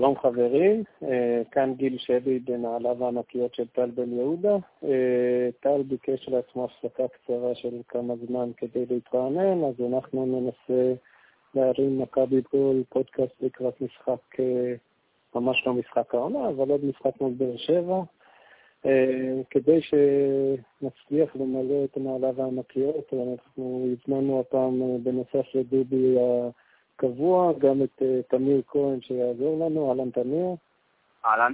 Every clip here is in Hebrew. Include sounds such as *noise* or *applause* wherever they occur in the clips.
שלום חברים, אה, כאן גיל שבי בנעליו הענקיות של טל בן יהודה. אה, טל ביקש לעצמו הפסקה קצרה של כמה זמן כדי להתרענן, אז אנחנו ננסה להרים מכבי גול פודקאסט לקראת משחק, אה, ממש לא משחק העונה, אבל עוד משחק מול באר שבע. כדי שנצליח למלא את נעליו הענקיות, אנחנו הזמנו הפעם בנוסף לדובי קבוע, גם את uh, תמיר כהן שיעזור לנו, אהלן תמיר. אהלן.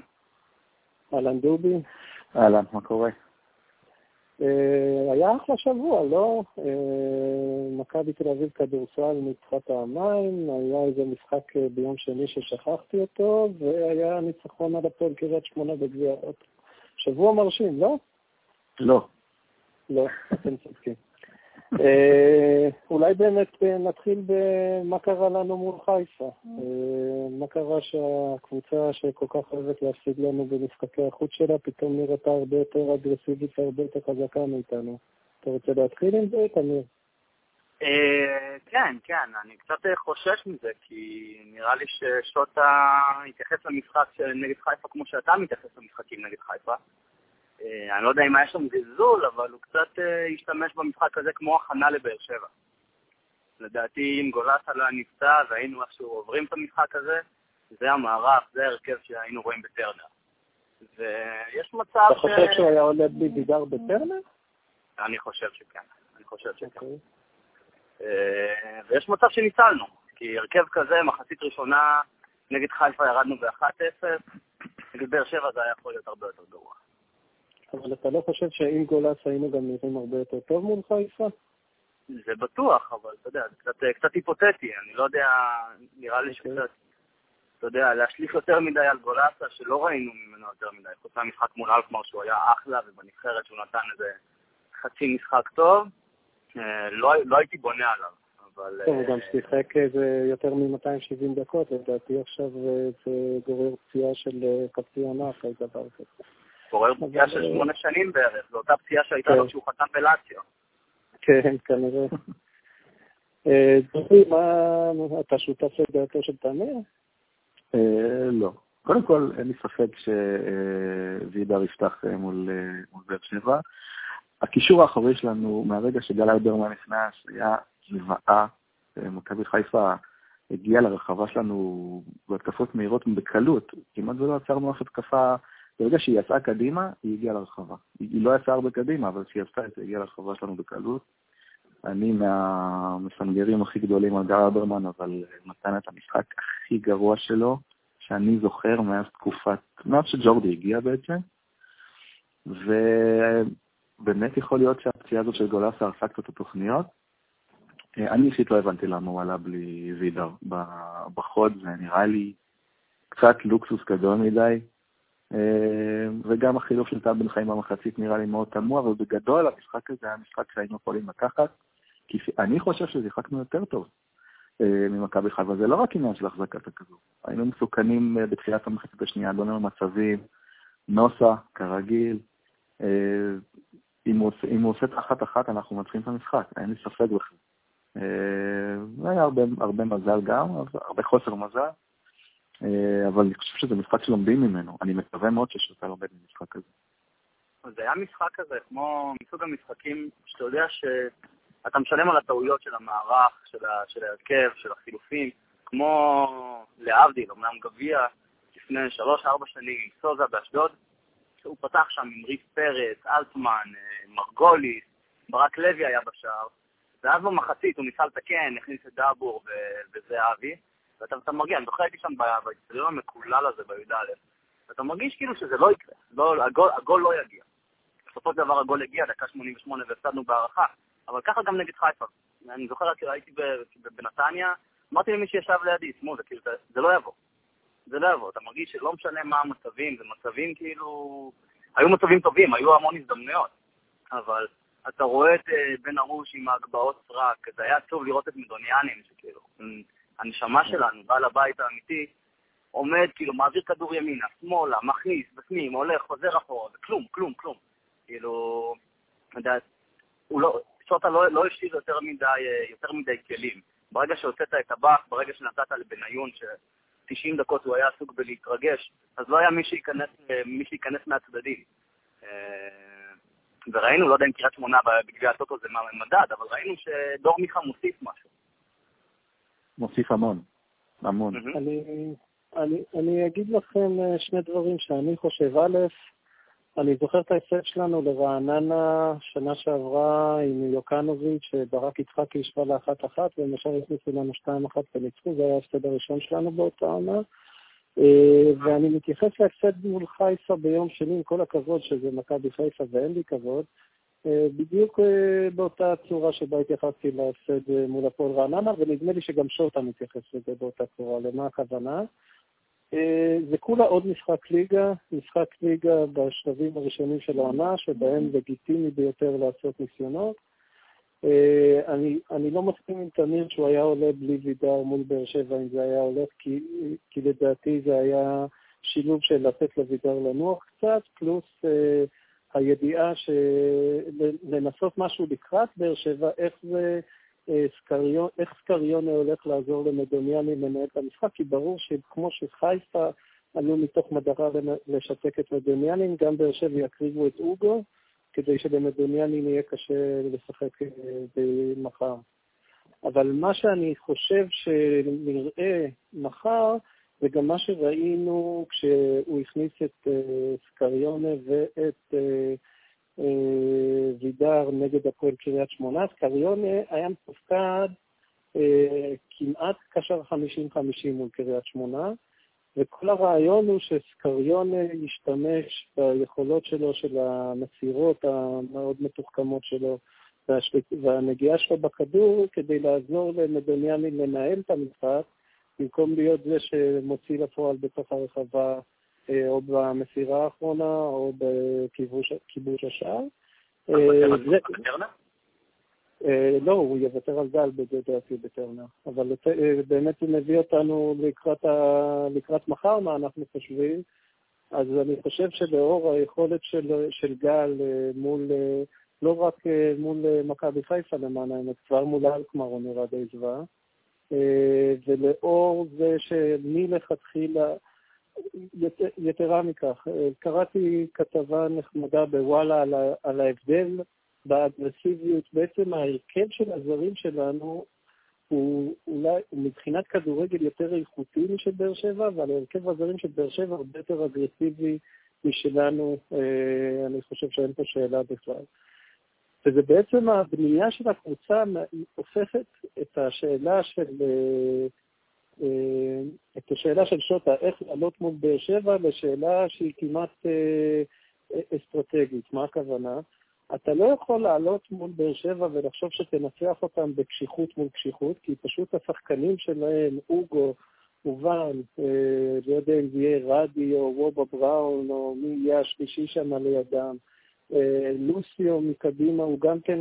אהלן דובי. אהלן, מה קורה? Uh, היה אחלה שבוע, לא? Uh, מכבי תל אביב כדורסל ניצחה פעמיים, היה איזה משחק uh, ביום שני ששכחתי אותו, והיה ניצחון על הפועל קריית שמונה בגביע האוטו. שבוע מרשים, לא? לא. לא, אתם צודקים. אה, אולי באמת אה, נתחיל במה קרה לנו מול חיפה. אה, מה קרה שהקבוצה שכל כך אוהבת להפסיד לנו במשחקי החוץ שלה, פתאום נראתה הרבה יותר אגרסיבית והרבה יותר חזקה מאיתנו. אתה רוצה להתחיל עם זה, תמיר? כן, כן, אני קצת חושש מזה, כי נראה לי ששוטה התייחס למשחק נגד חיפה כמו שאתה מתייחס למשחקים נגד חיפה. אה, אני לא יודע אם היה שם זלזול, אבל הוא קצת אה, השתמש במשחק הזה כמו הכנה לבאר שבע. לדעתי, אם גולסה לא נפצע והיינו איכשהו עוברים את המשחק הזה, זה המערך, זה ההרכב שהיינו רואים בטרנר. ויש מצב ש... אתה חושב שהוא היה עולה בלי בידר בטרנר? אני חושב שכן, אני חושב שכן. אוקיי. אה, ויש מצב שניצלנו, כי הרכב כזה, מחצית ראשונה נגד חיפה ירדנו ב-1-0, נגד באר שבע זה היה יכול להיות הרבה יותר גרוע. אבל אתה לא חושב שעם גולס היינו גם נראים הרבה יותר טוב מול חיפה? זה בטוח, אבל אתה יודע, זה קצת, קצת היפותטי, אני לא יודע, נראה לי אוקיי. שקצת, אתה יודע, להשליך יותר מדי על גולסה, שלא ראינו ממנו יותר מדי, חוץ מהמשחק מול אלפמר שהוא היה אחלה, ובנבחרת שהוא נתן איזה חצי משחק טוב, אה, לא, לא הייתי בונה עליו. אבל... הוא גם אה, שיחק איזה יותר מ-270 דקות, לדעתי עכשיו אה, זה גורר פציעה של חצי עונה אחרי דבר כזה. גורר פציעה של שמונה שנים בערך, זו אותה פציעה שהייתה לו כן. כשהוא חתם בלאציו. כן, כנראה. *laughs* אה, דודי, מה, אתה שותף לדעתו של תמיר? אה, לא. קודם כל, אין לי ספק שווידר יפתח אה, מול באר שבע. הקישור האחורי שלנו, מהרגע שגל אלברמן נכנס, היה זוועה. מכבי חיפה הגיעה לרחבה שלנו בהתקפות מהירות בקלות. כמעט ולא עצרנו אף התקפה ברגע שהיא יצאה קדימה, היא הגיעה לרחבה. היא לא יצאה הרבה קדימה, אבל כשהיא זה, היא הגיעה לרחבה שלנו בקלות. אני מהמסנגרים הכי גדולים על גר אברמן, אבל נתן את המשחק הכי גרוע שלו, שאני זוכר מאז תקופת, מאז שג'ורדי הגיע בעצם. ובאמת יכול להיות שהפציעה הזאת של גולסה הרסה קצת את התוכניות. אני אישית לא הבנתי למה הוא עלה בלי וידר בחוד, זה נראה לי קצת לוקסוס גדול מדי. אה, וגם החילוף של טל בן חיים במחצית נראה לי מאוד תמוה, אבל בגדול המשחק הזה היה משחק שהיינו יכולים לקחת, כי אני חושב ששיחקנו יותר טוב אה, ממכבי חיפה, זה לא רק עניין של החזקת הכדור. היינו מסוכנים אה, בתחילת המחצית השנייה, לא נראה מצבים, נוסה, כרגיל, אם הוא, אם הוא עושה תחת אחת אנחנו מתחילים את המשחק, אין לי ספק בכלל. היה הרבה, הרבה מזל גם, הרבה חוסר מזל. אה, אבל אני חושב שזה משחק שלומדים ממנו. אני מקווה מאוד ששוטה לומד ממשחק הזה. זה היה משחק כזה, כמו מסוג המשחקים שאתה יודע שאתה משלם על הטעויות של המערך. של ההרכב, של החילופים, כמו להבדיל, אמנם גביע, לפני שלוש-ארבע שנים עם סוזה באשדוד, שהוא פתח שם עם ריף פרץ, אלטמן, אה, מרגוליס, ברק לוי היה בשער, ואז במחצית הוא ניסה לתקן, הכניס את דאבור וזהבי, ואתה מרגיע, אני זוכר הייתי שם באצטדיון המקולל הזה בי"א, ואתה מרגיש כאילו שזה לא יקרה, לא, הגול, הגול לא יגיע. בסופו של דבר הגול הגיע, דקה 88 והפסדנו בהערכה, אבל ככה גם נגד חיפה. אני זוכר, כאילו הייתי בנתניה, אמרתי למי שישב לידי, שמאל, זה כאילו, זה לא יבוא. זה לא יבוא, אתה מרגיש שלא משנה מה המצבים, זה מצבים כאילו... היו מצבים טובים, היו המון הזדמנויות, אבל אתה רואה את אה, בן ארוש עם ההגבהות סרק, זה היה עצוב לראות את מדוניאנים, שכאילו, הנשמה שלנו, בעל הבית האמיתי, עומד, כאילו, מעביר כדור ימינה, שמאלה, מכניס, בפנים, הולך, חוזר אחורה, וכלום, כלום, כלום. כאילו, אתה יודע, הוא לא, שוטה לא, לא השאיר יותר מדי, יותר מדי כלים. ברגע שהוצאת את הבאק, ברגע שנתת לבניון, 90 דקות הוא היה עסוק בלהתרגש, אז לא היה מי שייכנס, מי שייכנס מהצדדים. וראינו, לא יודע אם קריית שמונה בגביע הטוטו זה מדד, אבל ראינו שדור מיכה מוסיף משהו. מוסיף המון, המון. אני, אני, אני אגיד לכם שני דברים שאני חושב. א', אני זוכר את ההפסד שלנו לרעננה שנה שעברה עם יוקנוביץ', שברק יצחקי השווה לאחת אחת, ישר הכניסו לנו שתיים אחת וניצחו, זה היה ההפסד הראשון שלנו באותה עונה. אה, ואני מתייחס להפסד מול חיפה ביום שני, עם כל הכבוד שזה מכבי חיפה ואין לי כבוד, אה, בדיוק אה, באותה צורה שבה התייחסתי להפסד מול הפועל רעננה, ונדמה לי שגם שוטה מתייחס לזה באותה צורה. למה הכוונה? זה כולה עוד משחק ליגה, משחק ליגה בשלבים הראשונים של העונה, שבהם לגיטימי ביותר לעשות ניסיונות. אני, אני לא מסכים עם תמיר שהוא היה עולה בלי וידר מול באר שבע אם זה היה הולך, כי, כי לדעתי זה היה שילוב של לתת לוידר לנוח קצת, פלוס אה, הידיעה שלנסות משהו לקראת באר שבע, איך זה... סקריון, איך סקריונה הולך לעזור למדוניאני לנהל את המשחק, כי ברור שכמו שחיפה עלו מתוך מטרה לשתק את מדוניאני, גם באר שבע יקריבו את אוגו, כדי שלמדוניאני יהיה קשה לשחק אה, במחר. אבל מה שאני חושב שנראה מחר, זה גם מה שראינו כשהוא הכניס את אה, סקריונה ואת אה, אה, וידר נגד הפועל קריית שמונה. סקריונה היה מתופקד כמעט קשר 50-50 מול קריית שמונה, וכל הרעיון הוא שסקריונה ישתמש ביכולות שלו, של המסירות המאוד מתוחכמות שלו, והנגיעה שלו בכדור כדי לעזור למדוניאני לנהל את המשחק, במקום להיות זה שמוציא לפועל בתוך הרחבה אה, או במסירה האחרונה או בכיבוש השער. אה, לא, הוא יוותר על גל לדעתי בטרנר, אבל אה, באמת הוא מביא אותנו. לקראת מחר, מה אנחנו חושבים. אז אני חושב שלאור היכולת של, של גל מול, לא רק מול מכבי חיפה למען האמת, כבר מול אלקמר הוא נראה די זוועה, ולאור זה שמלכתחילה, יתרה מכך, קראתי כתבה נחמדה בוואלה על, על ההבדל באגרסיביות. בעצם ההרכב של הזרים שלנו הוא אולי, הוא מבחינת כדורגל יותר איכותי משל באר שבע, אבל הרכב הזרים של באר שבע הרבה יותר אגרסיבי משלנו, אה, אני חושב שאין פה שאלה בכלל. וזה בעצם הבנייה של הקבוצה הופכת את השאלה של אה, אה, את השאלה של שוטה, איך לעלות מול באר שבע, לשאלה שהיא כמעט אה, אסטרטגית. מה הכוונה? אתה לא יכול לעלות מול באר שבע ולחשוב שתנצח אותם בקשיחות מול קשיחות, כי פשוט השחקנים שלהם, אוגו, אובן, אה, לא יודע אם זה יהיה רדי או וובה בראון, או מי יהיה השלישי שם לידם, לוסיו מקדימה, הוא גם כן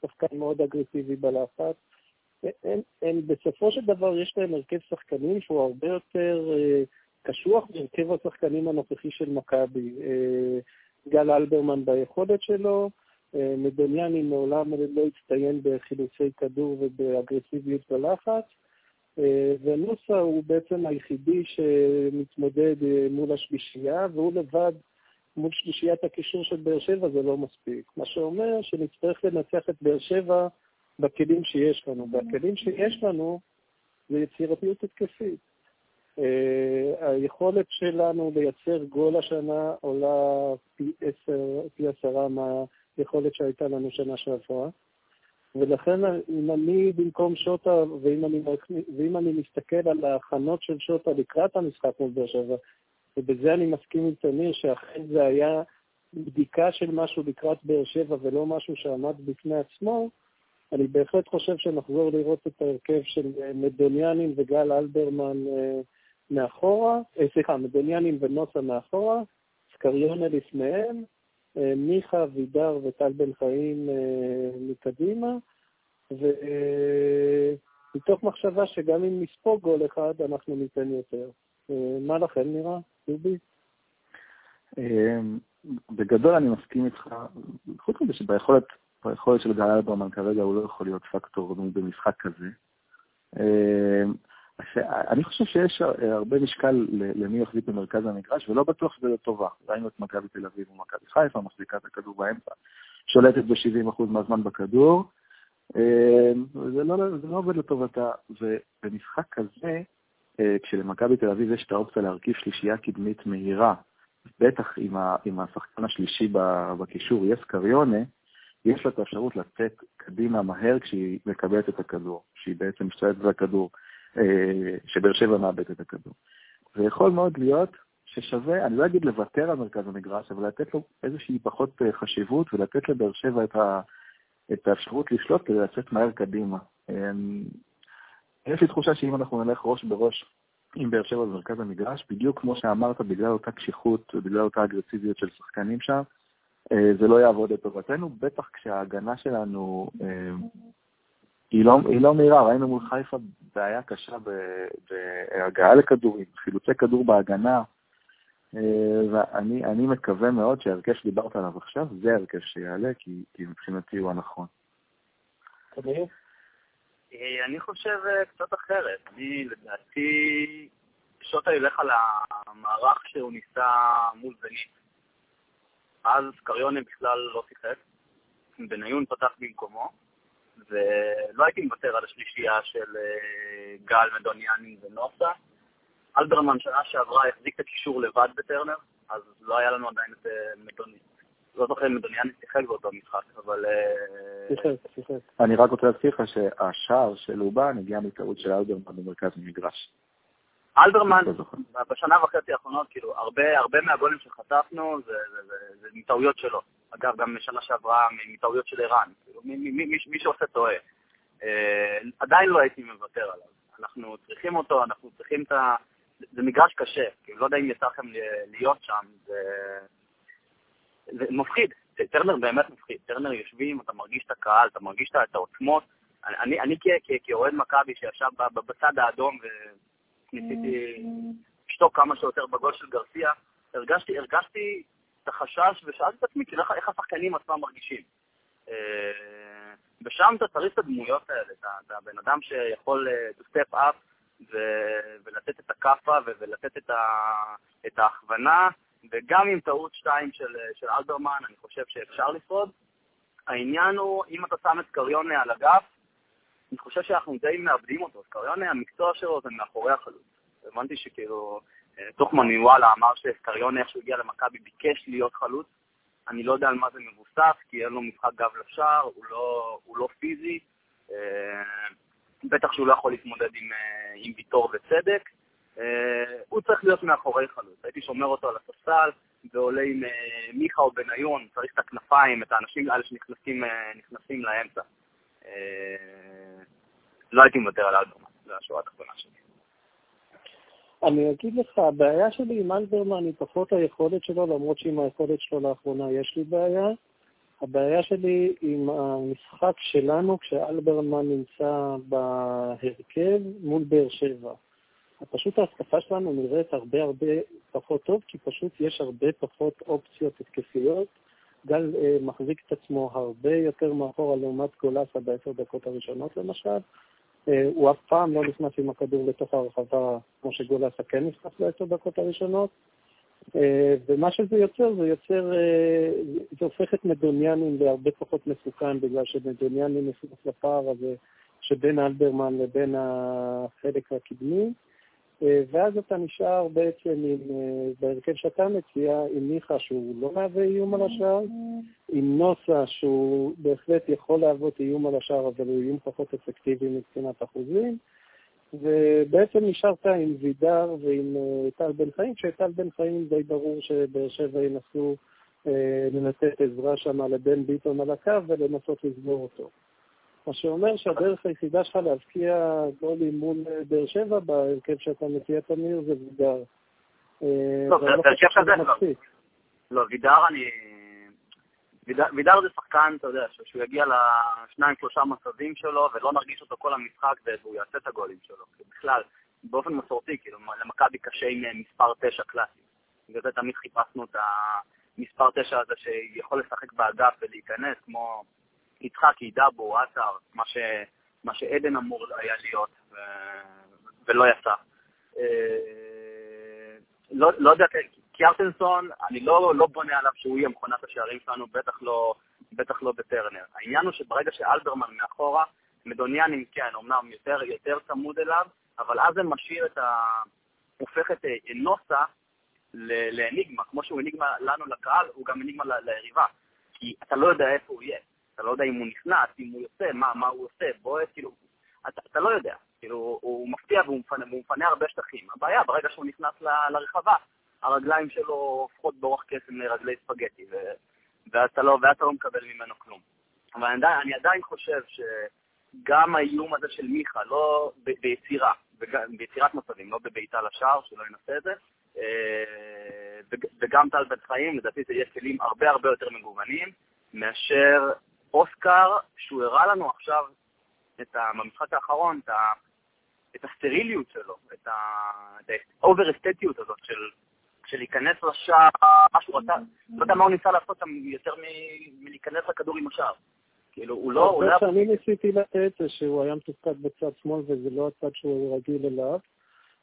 שחקן מאוד אגרסיבי בלחץ. הם, הם בסופו של דבר יש להם הרכב שחקנים שהוא הרבה יותר אה, קשוח מהרכב השחקנים הנוכחי של מכבי. אה, גל אלברמן ביכולת שלו, אה, מדוניאני מעולם לא הצטיין בחילוצי כדור ובאגרסיביות בלחץ, אה, ונוסה הוא בעצם היחידי שמתמודד אה, מול השלישייה, והוא לבד מול שלישיית הקישור של באר שבע זה לא מספיק. מה שאומר שנצטרך לנצח את באר שבע בכלים שיש לנו. והכלים שיש לנו זה יצירתיות התקפית. Uh, היכולת שלנו לייצר גול השנה עולה פי, עשר, פי עשרה מהיכולת שהייתה לנו שנה שעברה. ולכן אם אני במקום שוטה, ואם אני, ואם אני מסתכל על ההכנות של שוטה לקראת המשחק מול באר שבע, ובזה אני מסכים עם תמיר שאכן זה היה בדיקה של משהו לקראת באר שבע ולא משהו שעמד בפני עצמו, אני בהחלט חושב שנחזור לראות את ההרכב של אה, מדוניאנים וגל אלברמן אה, מאחורה, אה, סליחה, מדוניאנים ונוסה מאחורה, סקריונה לפניהם, מיכה, וידר וטל בן חיים מקדימה, ומתוך מחשבה שגם אם נספוג גול אחד, אנחנו ניתן יותר. מה לכם נראה, דובי? בגדול אני מסכים איתך, חוץ מזה שביכולת ביכולת של גל אלברמן כרגע הוא לא יכול להיות פקטור במשחק כזה. אמ, אני חושב שיש הרבה משקל למי יחזיק במרכז המגרש, ולא בטוח שזה לטובה. ראינו את מכבי תל אביב ומכבי חיפה, מחזיקה את הכדור באמצע, שולטת ב-70% מהזמן בכדור, זה לא, זה לא עובד לטובתה. ובמשחק כזה, כשלמכבי תל אביב יש את האופציה להרכיב שלישייה קדמית מהירה, בטח עם, ה, עם השחקן השלישי בקישור, יס קריונה, יש לה את האפשרות לצאת קדימה מהר כשהיא מקבלת את הכדור, שהיא בעצם משתלטת בכדור, אה, שבאר שבע מאבדת את הכדור. ויכול מאוד להיות ששווה, אני לא אגיד לוותר על מרכז המגרש, אבל לתת לו איזושהי פחות אה, חשיבות ולתת לבאר שבע את, ה, את האפשרות לשלוט כדי לצאת מהר קדימה. יש לי תחושה שאם אנחנו נלך ראש בראש עם באר שבע במרכז המגרש, בדיוק כמו שאמרת, בגלל אותה קשיחות ובגלל אותה אגרסיביות של שחקנים שם, אה, זה לא יעבוד לטובתנו, בטח כשההגנה שלנו אה, היא לא, היא לא מהירה, ראינו מול חיפה בעיה קשה בהגעה לכדורים, חילוצי כדור בהגנה, אה, ואני מקווה מאוד שההרכב שדיברת עליו עכשיו, זה ההרכב שיעלה, כי, כי מבחינתי הוא הנכון. אני חושב קצת אחרת. אני, לדעתי, שוטה ילך על המערך שהוא ניסה מול זנית. אז קריונה בכלל לא שיחק, בניון פתח במקומו, ולא הייתי מוותר על השלישייה של אה, גל, מדוניאני ונוסה. אלברמן שנה שעברה החזיק את הקישור לבד בטרנר, אז לא היה לנו עדיין את אה, מדוניאני. לא זוכר אם מדוניאני שיחק באותו משחק, אבל... אה, שיחק, שיחק. אני רק רוצה להזכיר לך שהשער של אובן הגיע מטעות של אלברמן במרכז המגרש. אלברמן, בשנה וחצי האחרונות, כאילו, הרבה, הרבה מהגולים שחטפנו זה, זה, זה, זה מטעויות שלו. אגב, גם בשנה שעברה מטעויות של ערן. כאילו, מי, מי, מי, מי שעושה טועה. אה, עדיין לא הייתי מוותר עליו. אנחנו צריכים אותו, אנחנו צריכים את ה... זה מגרש קשה, כאילו, לא יודע אם יצא לכם להיות שם, זה, זה מפחיד. טרנר באמת מפחיד. טרנר יושבים, אתה מרגיש את הקהל, אתה מרגיש את העוצמות. אני, אני כאוהד מכבי שישב בצד האדום ניסיתי לשתוק כמה שיותר בגול של גרסיה, הרגשתי, הרגשתי את החשש ושאלתי את עצמי, כאילו, איך השחקנים עצמם מרגישים. אה, ושם אתה צריך את הדמויות האלה, אתה הבן אדם שיכול אה, to step up ולתת את הכאפה ולתת את, את ההכוונה, וגם עם טעות שתיים של, של אלברמן, אני חושב שאפשר לשרוד. העניין הוא, אם אתה שם את קריונה על הגף, אני חושב שאנחנו די מאבדים אותו. קריונה, המקצוע שלו זה מאחורי החלוץ. הבנתי שכאילו, אה, תוכמן מוואלה אמר שקריונה, איך שהוא הגיע למכבי, ביקש להיות חלוץ. אני לא יודע על מה זה מבוסס, כי אין לו משחק גב לשער, הוא לא, הוא לא פיזי. אה, בטח שהוא לא יכול להתמודד עם, אה, עם ויטור וצדק. הוא צריך להיות מאחורי חלוץ. הייתי שומר אותו על הספסל ועולה עם מיכה או בניון, צריך את הכנפיים, את האנשים האלה שנכנסים לאמצע. לא הייתי מוותר על אלברמן, זו השורה התחתונה שלי. אני אגיד לך, הבעיה שלי עם אלברמן היא פחות היכולת שלו, למרות שעם היכולת שלו לאחרונה יש לי בעיה. הבעיה שלי עם המשחק שלנו כשאלברמן נמצא בהרכב מול באר שבע. פשוט ההתקפה שלנו נראית הרבה הרבה פחות טוב, כי פשוט יש הרבה פחות אופציות התקפיות. גל אה, מחזיק את עצמו הרבה יותר מאחורה לעומת גולסה בעשר דקות הראשונות למשל. אה, הוא אף פעם לא נכנס עם הכדור לתוך הרחבה כמו שגולסה כן נכנס בעשר דקות הראשונות. אה, ומה שזה יוצר, זה יוצר, זה הופך את מדוניאנים להרבה פחות מסוכן, בגלל שמדוניאנים נכנס לפער הזה שבין אלברמן לבין החלק הקדמי. אה, ואז אתה נשאר בעצם עם, אה, בהרכב שאתה מציע, עם מיכה שהוא לא מהווה איום על השער, עם נוסה שהוא בהחלט יכול להוות איום על השער, אבל הוא איום פחות אפקטיבי מבחינת אחוזים, ובעצם נשארת עם וידר ועם אה, טל בן חיים, כשטל בן חיים די ברור שבאר שבע ינסו לנתת עזרה שם לבן ביטון על הקו ולנסות לסגור אותו. מה שאומר שהדרך היחידה שלך להבקיע גולים מול אה, באר שבע בהרכב שאתה מציע תמיר זה וידר. אה, לא, לא. לא, וידר אני... וידר זה שחקן, אתה יודע, שהוא יגיע לשניים שלושה מצבים שלו ולא נרגיש אותו כל המשחק והוא יעשה את הגולים שלו. בכלל, באופן מסורתי, כאילו, למכבי קשה עם אה, מספר תשע קלאסי. בגלל זה תמיד חיפשנו את המספר תשע הזה שיכול לשחק באגף ולהיכנס, כמו יצחקי, דאבו, עטר, מה, ש, מה שעדן אמור היה להיות, ו, ולא יצא. לא, לא יודע, קיארטנסון, אני לא, לא בונה עליו שהוא יהיה מכונת השערים שלנו, בטח לא, בטח לא בטרנר. העניין הוא שברגע שאלברמן מאחורה, מדוניאנים כן, אמנם יותר, יותר צמוד אליו, אבל אז זה משאיר את ה... הופך את נוסה לאניגמה, כמו שהוא אניגמה לנו לקהל, הוא גם אניגמה ליריבה. כי אתה לא יודע איפה הוא יהיה, אתה לא יודע אם הוא נכנס, אם הוא יוצא, מה, מה הוא עושה, בועט, כאילו, אתה, אתה לא יודע. כאילו, הוא מפתיע והוא מפנה, והוא מפנה הרבה שטחים. הבעיה, ברגע שהוא נכנס ל, לרחבה, הרגליים שלו הופכות באורח קסם לרגלי ספגטי, ו, ואתה לא, ואתה לא מקבל ממנו כלום. אבל אני עדיין, אני עדיין חושב שגם האיום הזה של מיכה, לא ב, ביצירה, ביצירת מצבים, לא בבעיטה לשער, שלא ינסה את זה, אה, וגם טל בן חיים, לדעתי זה יהיה כלים הרבה הרבה יותר מגוונים מאשר אוסקר, שהוא הראה לנו עכשיו את ה, במשחק האחרון את, ה, את הסטריליות שלו, את האובר-אסתטיות הזאת של, של להיכנס לשער, משהו רצה, לא יודע מה הוא ניסה לעשות שם יותר מלהיכנס לכדור עם השער. כאילו, הוא לא... מה שאני ניסיתי לתת זה שהוא היה מתופקד בצד שמאל וזה לא הצד שהוא רגיל אליו.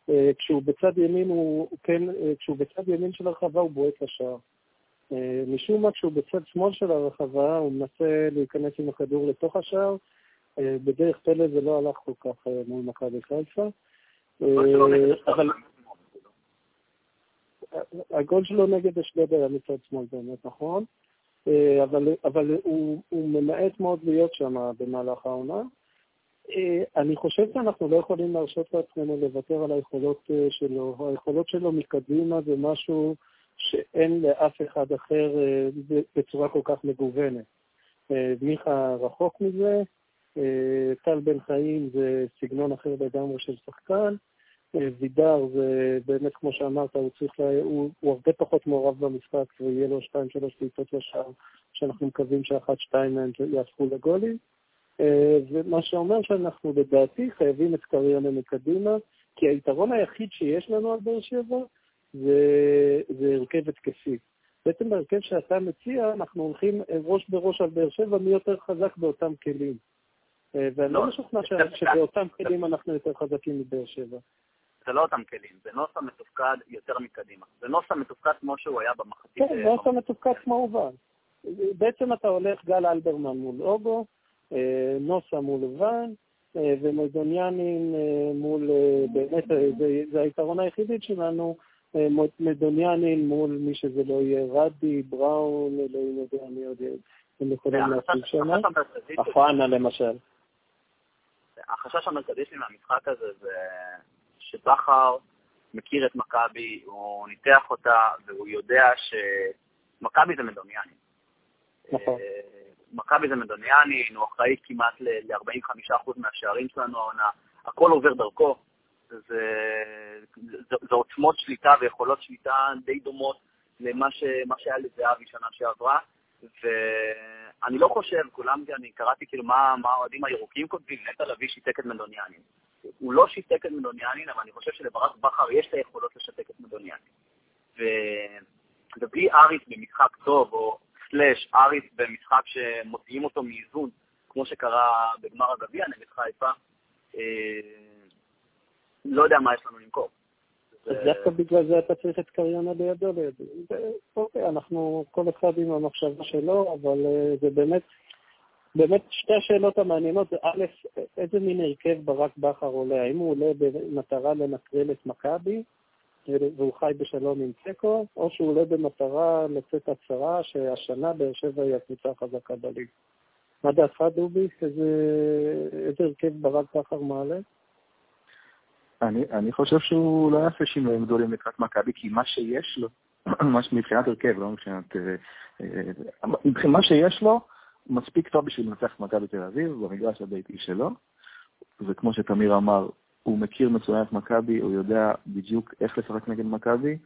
אה, כשהוא בצד ימין, הוא כן, אה, כשהוא בצד ימין של הרחבה הוא בועט לשער. אה, משום מה, כשהוא בצד שמאל של הרחבה, הוא מנסה להיכנס עם הכדור לתוך השער. בדרך פלא זה לא הלך כל כך מול מכבי חיפה. אבל הגול שלו נגד אשדוד היה מצד שמאל באמת, נכון? אבל, אבל הוא, הוא ממעט מאוד להיות שם במהלך העונה. אה, אני חושב שאנחנו לא יכולים להרשות לעצמנו לוותר על היכולות אה, שלו. היכולות שלו מקדימה זה משהו שאין לאף אחד אחר אה, בצורה כל כך מגוונת. מיכה רחוק מזה, טל בן חיים זה סגנון אחר לגמרי של שחקן, וידר זה באמת, כמו שאמרת, הוא צריך, לה... הוא, הוא הרבה פחות מעורב במשחק ויהיה לו שתיים, שלוש בעיטות לשער, שאנחנו מקווים שאחת, שתיים מהם יהפכו לגולים. אה, ומה שאומר שאנחנו לדעתי חייבים את קריינה מקדימה, כי היתרון היחיד שיש לנו על באר שבע זה, זה הרכב התקפי. בעצם בהרכב שאתה מציע, אנחנו הולכים ראש בראש על באר שבע מי יותר חזק באותם כלים. אה, ואני לא, לא משוכנע שבאותם כלים אנחנו יותר חזקים מבאר שבע. זה לא אותם כלים, זה נוסה מתופקד יותר מקדימה. זה נוסה מתופקד כמו שהוא היה במחצית. כן, אה, נוסה מתופקד כמו הובן. בעצם אתה הולך גל אלברמן מול אוגו, אה, נוסה מול לבן, אה, ומדוניאנים אה, מול, באמת, זה היתרון היחידי שלנו, מדוניאנים מול מי שזה לא יהיה, רדי, בראון, אלוהים יודע מי עוד הם יכולים להציג שם, אפרנה למשל. החשש המרכזי שלי מהמשחק הזה זה שבכר מכיר את מכבי, הוא ניתח אותה, והוא יודע שמכבי זה מדוניאנים. נכון. מכבי זה מדוניאני, הוא אחראי כמעט ל-45% מהשערים שלנו העונה, הכל עובר דרכו. זה, זה, זה עוצמות שליטה ויכולות שליטה די דומות למה ש, שהיה לזהבי שנה שעברה, ואני לא חושב, כולם, אני קראתי כאילו מה האוהדים הירוקים כותבים, נטע לביא שיתק את מדוניאני. הוא לא שיתק את מדוניאני, אבל אני חושב שלברק בכר יש את היכולות לשתק את מדוניאני. ובלי אריס במשחק טוב, או סלאש אריס במשחק שמוציאים אותו מאיזון, כמו שקרה בגמר הגביע נגד חיפה, אה, לא יודע מה יש לנו למכור. אז דווקא בגלל זה אתה צריך את קריונה בידו לידו. אוקיי, אנחנו, כל אחד עם המחשבה שלו, אבל אה, זה באמת, באמת שתי השאלות המעניינות זה א', איזה מין הרכב ברק בכר עולה? האם הוא עולה במטרה לנטרל את מכבי, והוא חי בשלום עם תיקו, או שהוא עולה במטרה לצאת הצהרה שהשנה באר שבע היא הקבוצה החזקה בליג. מה דעתך, דובי? איזה, איזה הרכב ברק בכר מעלה? אני, אני חושב שהוא לא יעשה שינויים גדולים לקראת מכבי, כי מה שיש לו, *clears throat* מבחינת הרכב, לא מבחינת... אה, אה, מבחינת מה שיש לו, מספיק טוב בשביל לנצח את מכבי תל אביב, במגרש הביתי שלו, וכמו שתמיר אמר, הוא מכיר מצוין את מכבי, הוא יודע בדיוק איך לשחק נגד מכבי.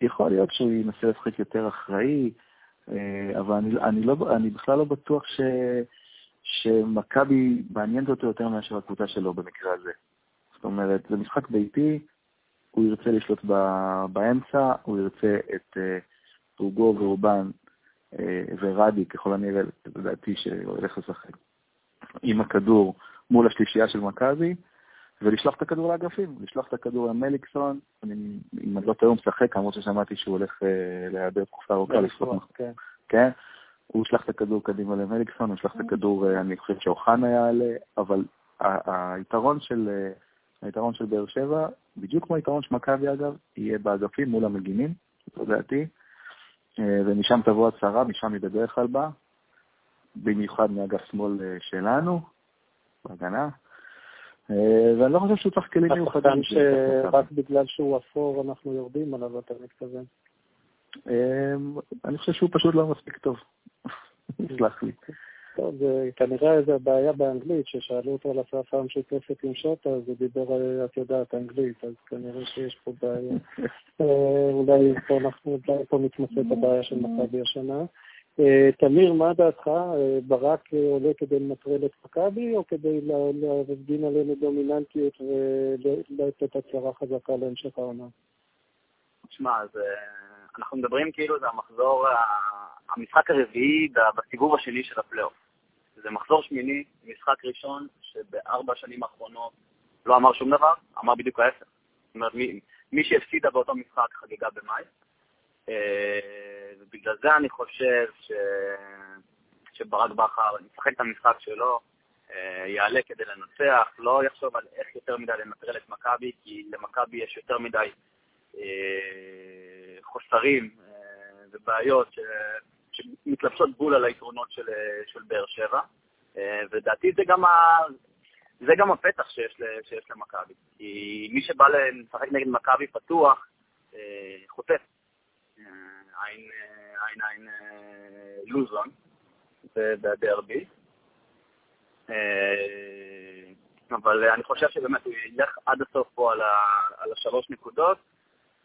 יכול להיות שהוא ינסה לשחק יותר אחראי, אה, אבל אני, אני, לא, אני בכלל לא בטוח ש, שמכבי מעניינת אותו יותר מאשר הקבוצה שלו במקרה הזה. זאת אומרת, זה משחק ביתי, הוא ירצה לשלוט באמצע, הוא ירצה את אה, ואורבן אה, ורדי, ככל הנראה, לדעתי, שהולך לשחק עם הכדור מול השלישייה של מכבי, ולשלוח את הכדור לאגפים, לשלוח את הכדור למליקסון, אני, אם אני לא טועה הוא משחק, למרות ששמעתי שהוא הולך אה, להיעדר תקופה ארוכה לפחות. כן. כן. הוא ישלח את הכדור קדימה למליקסון, הוא ישלח את הכדור, אה, אני חושב שאוחנה יעלה, אבל היתרון של, היתרון של באר שבע, בדיוק כמו היתרון של מכבי אגב, יהיה באגפים מול המגינים, זו דעתי, אה, ומשם תבוא הצהרה, משם היא בדרך כלל באה, במיוחד מאגף שמאל שלנו, בהגנה. ואני לא חושב שהוא צריך כלים מיוחדים. שרק בגלל שהוא אפור אנחנו יורדים עליו, אתה מתכוון. אני חושב שהוא פשוט לא מספיק טוב. *laughs* סלח לי. טוב, זה כנראה איזה בעיה באנגלית, ששאלו אותו על השפה המשותפת עם שוטה, אז הוא דיבר, את יודעת, אנגלית, אז כנראה שיש פה בעיה. *laughs* אה, אולי פה אנחנו, אולי פה מתמצאת הבעיה של מכבי השנה. אה, תמיר, מה דעתך? אה, ברק עולה כדי לנטרל את מכבי, או כדי להפגין עלינו דומיננטיות ולתת הצהרה חזקה להמשך העונה? תשמע. אנחנו מדברים כאילו זה המחזור, המשחק הרביעי בסיבוב השני של הפלייאוף. זה מחזור שמיני, משחק ראשון, שבארבע השנים האחרונות לא אמר שום דבר, אמר בדיוק ההפך. זאת אומרת, מי, מי שהפסידה באותו משחק חגיגה במאי. אה, ובגלל זה אני חושב ש... שברק בכר ישחק את המשחק שלו, אה, יעלה כדי לנצח, לא יחשוב על איך יותר מדי לנטרל את מכבי, כי למכבי יש יותר מדי אה, חוסרים ובעיות שמתלבשות בול על היתרונות של, של באר שבע. אה, ודעתי זה גם, ה... זה גם הפתח שיש, שיש למכבי. כי מי שבא לשחק נגד מכבי פתוח, אה, חוטף. אה, עין, עין, עין לוזון, בדרבי. אבל אני חושב שבאמת הוא ילך עד הסוף פה על, ה, על השלוש נקודות,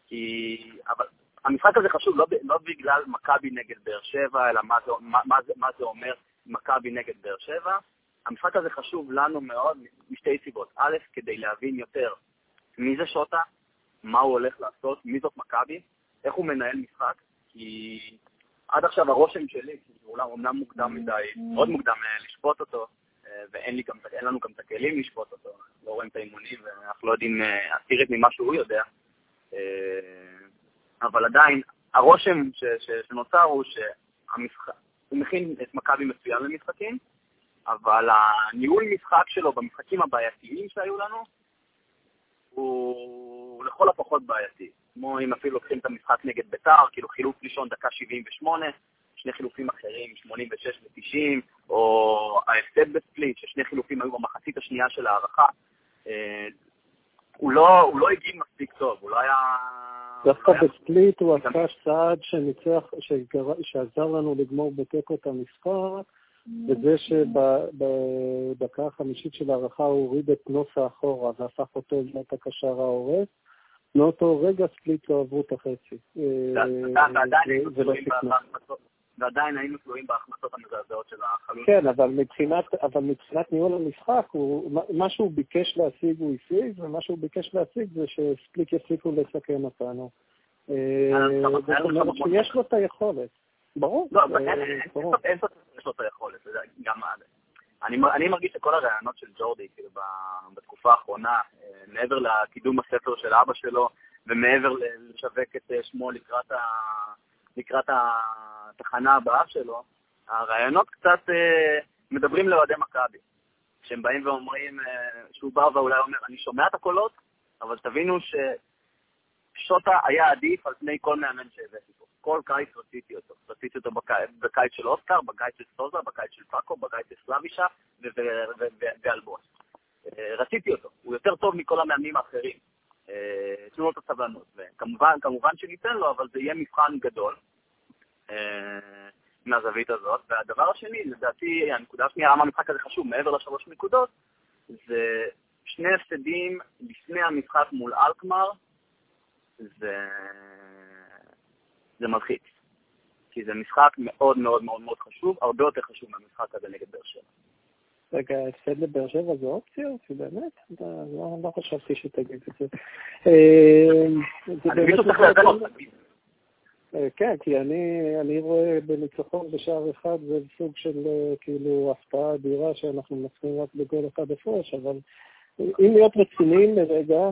כי... אבל המשחק הזה חשוב לא, לא בגלל מכבי נגד באר שבע, אלא מה זה, מה, מה, זה, מה זה אומר מכבי נגד באר שבע. המשחק הזה חשוב לנו מאוד משתי סיבות. א', כדי להבין יותר מי זה שוטה, מה הוא הולך לעשות, מי זאת מכבי, איך הוא מנהל משחק, כי עד עכשיו הרושם שלי, אולי אומנם מוקדם מדי, מאוד מוקדם אה, לשפוט אותו, אה, ואין גם, לנו גם את הכלים לשפוט אותו, לא רואים את האימונים ואנחנו לא יודעים עשירית אה, ממה שהוא יודע. אבל עדיין, הרושם ש, ש, שנוצר הוא שהמשחק, הוא מכין את מכבי מצוין למשחקים, אבל הניהול משחק שלו במשחקים הבעייתיים שהיו לנו, הוא לכל הפחות בעייתי. כמו אם אפילו לוקחים את המשחק נגד ביתר, כאילו חילוף ראשון דקה 78, שני חילופים אחרים, 86 ו-90, או ההפסד בספליט, ששני חילופים היו במחצית השנייה של ההערכה. אה, הוא לא, הוא לא הגיב מספיק טוב, הוא לא היה... דווקא בספליט הוא עשה צעד שניצח, שעזר לנו לגמור בתיקו את המשחק, בזה שבדקה החמישית של ההערכה הוא הוריד את נוסה אחורה והפך אותו להיות הקשר העורף. מאותו רגע ספליט לא עברו את החצי. ועדיין היינו תלויים בהחמצות המזעזעות של החלוץ. כן, אבל מבחינת, אבל מבחינת ניהול המשחק, הוא, מה שהוא ביקש להשיג הוא השיג, ומה שהוא ביקש להשיג זה שספליק יפסיקו לסכן אותנו. זאת אומרת שיש לו את היכולת. ברור. לא, אין ספק שיש לו את היכולת. גם אני מרגיש שכל הרעיונות של ג'ורדי, כאילו, בתקופה האחרונה, מעבר לקידום הספר של אבא שלו, ומעבר לשווק את שמו לקראת ה... לקראת התחנה הבאה שלו, הרעיונות קצת אה, מדברים לאוהדי מכבי. כשהם באים ואומרים, אה, שהוא בא ואולי אומר, אני שומע את הקולות, אבל תבינו ששוטה היה עדיף על פני כל מאמן שהבאתי פה. כל קיץ רציתי אותו. רציתי אותו בקיץ, בקיץ של אוסקר, בקיץ של סוזה, בקיץ של פאקו, בקיץ של סלאבישה ואלבוס. אה, רציתי אותו. הוא יותר טוב מכל המאמנים האחרים. תנו לו את הסבלנות. וכמובן, כמובן שניתן לו, אבל זה יהיה מבחן גדול אה, מהזווית הזאת. והדבר השני, לדעתי, הנקודה השנייה, למה המשחק הזה חשוב, מעבר לשלוש נקודות, זה שני הפסדים לפני המשחק מול אלקמר, זה, זה מלחיץ. כי זה משחק מאוד מאוד מאוד מאוד חשוב, הרבה יותר חשוב מהמשחק הזה נגד באר שבע. רגע, הפסד לבאר שבע זו אופציה? באמת, לא, לא חשבתי שתגיד את זה. אה, אה, כן, כי אני רואה בניצחון בשער אחד זה סוג של אה, כאילו הפתעה אדירה שאנחנו מנצחים רק בגול אחד הפרש, אבל אם להיות רציניים לרגע,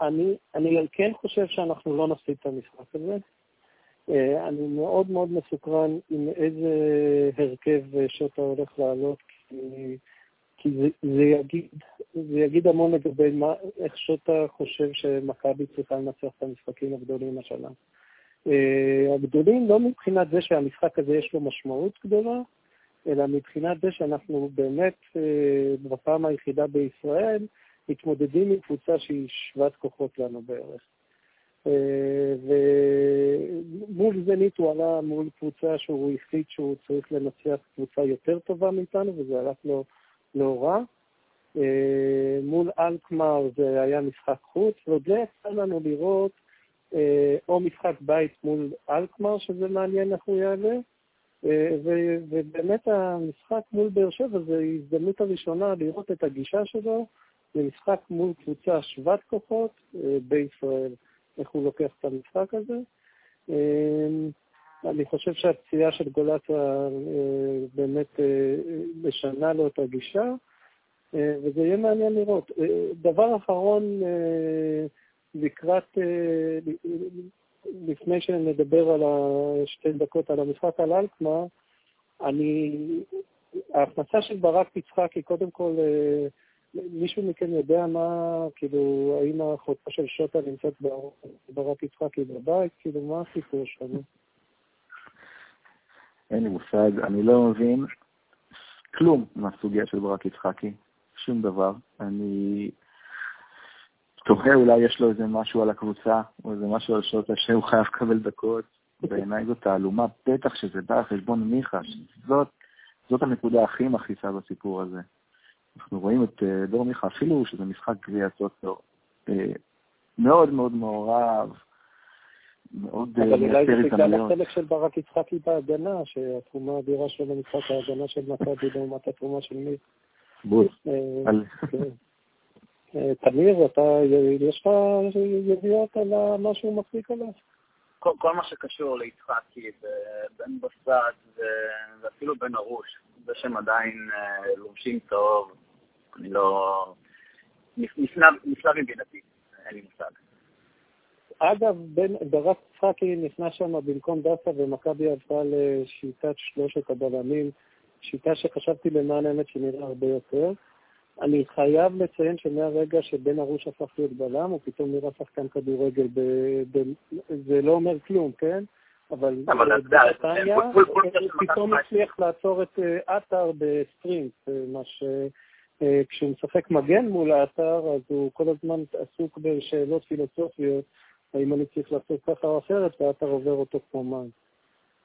אני, אני כן חושב שאנחנו לא נפסיד את המשחק הזה. אה, אני מאוד מאוד מסוקרן עם איזה הרכב שוטה הולך לעלות, כי, כי זה, זה, יגיד, זה יגיד המון לגבי מה, איך שוטה חושב שמכבי צריכה לנצח את המשחקים הגדולים השנה. Uh, הגדולים לא מבחינת זה שהמשחק הזה יש לו משמעות גדולה, אלא מבחינת זה שאנחנו באמת בפעם היחידה בישראל מתמודדים עם קבוצה שהיא שוות כוחות לנו בערך. אה, ומול זנית הוא עלה מול קבוצה שהוא החליט שהוא צריך לנצח קבוצה יותר טובה מאיתנו, וזה הלך לו לא רע. אה, מול אלקמר זה היה משחק חוץ, ועוד לא יצא לנו לראות אה, או משחק בית מול אלקמר, שזה מעניין איך הוא יעלה, ובאמת המשחק מול באר שבע זה ההזדמנות הראשונה לראות את הגישה שלו למשחק מול קבוצה שוות כוחות בישראל. איך הוא לוקח את המשחק הזה. אמ, אני חושב שהפציעה של גולסה אה, באמת אה, משנה לו את הגישה, אה, וזה יהיה מעניין לראות. דבר אחרון, לקראת, לפני שנדבר על השתי דקות על המשחק על אלקמה, אני, ההכנסה של ברק יצחקי, קודם כל, מישהו מכם יודע מה, כאילו, האם האחותה של שוטה נמצאת ברק יצחקי בבית? כאילו, מה הסיפור שלנו? אין לי מושג, אני לא מבין כלום מהסוגיה של ברק יצחקי, שום דבר. אני תוהה אולי יש לו איזה משהו על הקבוצה, או איזה משהו על שוטה שהוא חייב לקבל דקות. בעיניי זאת תעלומה, בטח שזה בא על חשבון מיכה, זאת, זאת הנקודה הכי מכעיסה בסיפור הזה. אנחנו רואים את אה, דור מיכה, אפילו שזה משחק גביע סוציו, אה, מאוד מאוד מעורב, מאוד מייצר הזדמנויות. אבל אולי זה בגלל החלק של ברק יצחקי בהגנה, שהתרומה האדירה שלו למשחק ההגנה של מכבי לעומת התרומה של מי. בול. אה, כן. תמיר, אתה, יש לך ידיעות על מה שהוא מחזיק עליו? כל, כל מה שקשור ליצחקי, בן בסט ואפילו בן ארוש, זה שהם עדיין לובשים טוב, אני לא... נפלא מבינתי, אין לי מושג. אגב, ברק יצחקי נכנס שם במקום דסה ומכבי עברה לשיטת שלושת הבלמים, שיטה שחשבתי למען האמת שנראה הרבה יותר. אני חייב לציין שמהרגע שבן ארוש הפך להיות בלם, הוא פתאום נראה שחקן כדורגל, ב... ב... זה לא אומר כלום, כן? אבל בנתניה הוא פתאום הצליח לעצור את אה, עטר בספרינט, אה, מה ש... אה, כשהוא משחק מגן מול האתר, אז הוא כל הזמן עסוק בשאלות פילוסופיות, האם אני צריך לעשות ככה או אחרת, והאתר עובר אותו כמו מים.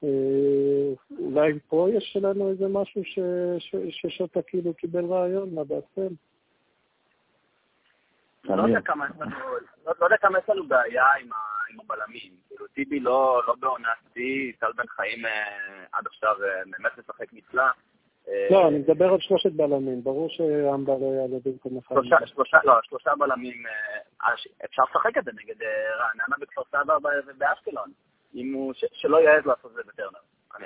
אה, אולי פה יש לנו איזה משהו ששוטה כאילו קיבל רעיון, מה דעתכם? לא יודע כמה יש לנו בעיה עם הבלמים. כאילו, טיבי לא, לא בעונת שיא, טל בן חיים אה, עד עכשיו באמת משחק נפלא. לא, אני מדבר על שלושת בלמים, ברור שאמבה לא יעלה במקום אחד. לא, שלושה בלמים, אה, אפשר לשחק את זה נגד אה, רעננה בכפר סבא ובאשקלון, שלא יעז לעשות את זה בטרנר.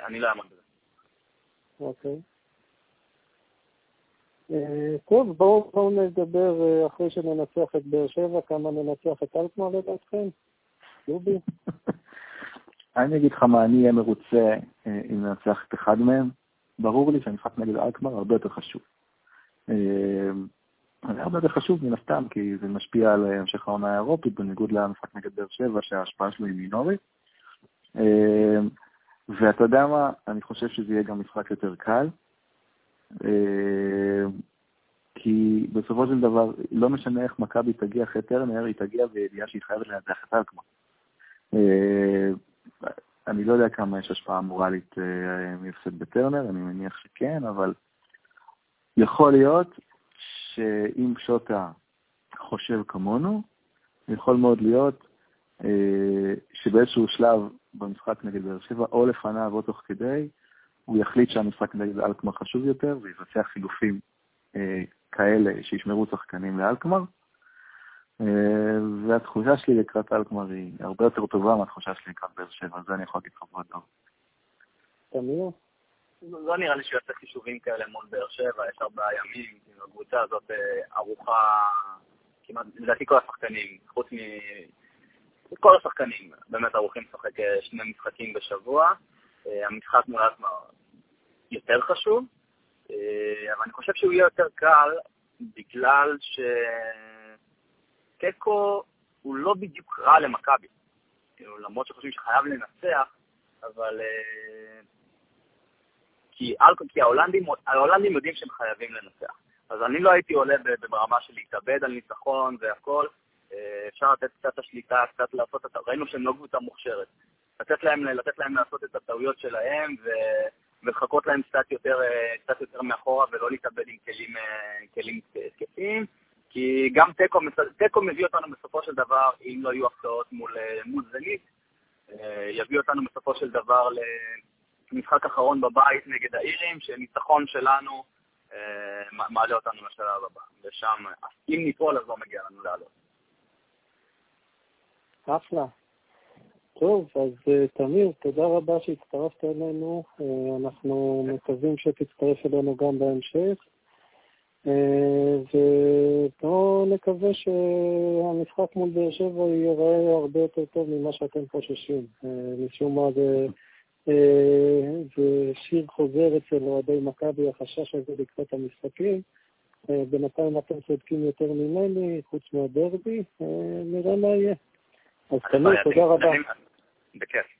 אני לא אעמוד בזה. אוקיי. אה, טוב, בואו נדבר אחרי שננצח את באר שבע, כמה ננצח את אלקמר לדעתכם? דובי? *laughs* אני אגיד לך מה, אני אהיה מרוצה אם ננצח את אחד מהם. ברור לי שהמשחק נגד אלקמר הרבה יותר חשוב. אה, זה הרבה יותר חשוב מן הסתם, כי זה משפיע על המשך העונה האירופית, בניגוד למשחק נגד באר שבע, שההשפעה שלו היא מינורית. אה, ואתה יודע מה, אני חושב שזה יהיה גם משחק יותר קל, אה, כי בסופו של דבר, לא משנה איך מכבי תגיע אחרי טרנר, היא תגיע בידיעה שהיא חייבת לנצח את אלקמר. אני לא יודע כמה יש השפעה מורלית אה, מהפסד בטרנר, אני מניח שכן, אבל יכול להיות שאם שוטה חושב כמונו, יכול מאוד להיות אה, שבאיזשהו שלב במשחק נגד באר שבע, או לפניו או תוך כדי, הוא יחליט שהמשחק נגד אלקמר חשוב יותר, ויבצע חילופים אה, כאלה שישמרו שחקנים לאלקמר. אה, והתחושה שלי לקראת אלקמר היא הרבה יותר טובה מהתחושה שלי לקראת באר שבע, זה אני יכול להגיד לך בוודאות. תמיר? לא נראה לי שהוא יעשה חישובים כאלה מול באר שבע, יש ארבעה ימים, הקבוצה הזאת ערוכה, כמעט, לדעתי כל השחקנים, חוץ מ... כל השחקנים באמת ערוכים לשחק שני משחקים בשבוע. המשחק מול אסמה יותר חשוב, אבל אני חושב שהוא יהיה יותר קל בגלל שתיקו הוא לא בדיוק רע למכבי. כאילו, למרות שחושבים שחייב לנצח, אבל... אה, כי, כי ההולנדים, ההולנדים יודעים שהם חייבים לנצח. אז אני לא הייתי עולה ברמה של להתאבד על ניצחון והכל. אה, אפשר לתת קצת את השליטה, קצת לעשות את... ראינו שהם לא קבוצה מוכשרת. לתת להם, לתת להם לעשות את הטעויות שלהם ו... ולחכות להם קצת יותר, אה, קצת יותר מאחורה ולא להתאבד עם כלים, תקפים. כי גם תיקו מביא אותנו בסופו של דבר, אם לא יהיו הפתעות מול, מול זנית, אה, יביא אותנו בסופו של דבר למשחק אחרון בבית נגד האירים, שניצחון שלנו אה, מעלה אותנו לשלב הבא. ושם, אם ניפול אז לא מגיע לנו לעלות. אחלה. טוב, אז אה, תמיר, תודה רבה שהצטרפת אלינו. אנחנו מקווים שתצטרף אלינו גם בהמשך. ובואו נקווה שהמשחק מול באר שבע ייראה הרבה יותר טוב ממה שאתם חוששים. משום מה זה, זה שיר חוזר אצל אוהדי מכבי, החשש הזה לקראת המשחקים. בינתיים אתם צודקים יותר ממני, חוץ מהדרבי, נראה מה יהיה. אז תמיר, תודה רבה. בכיף.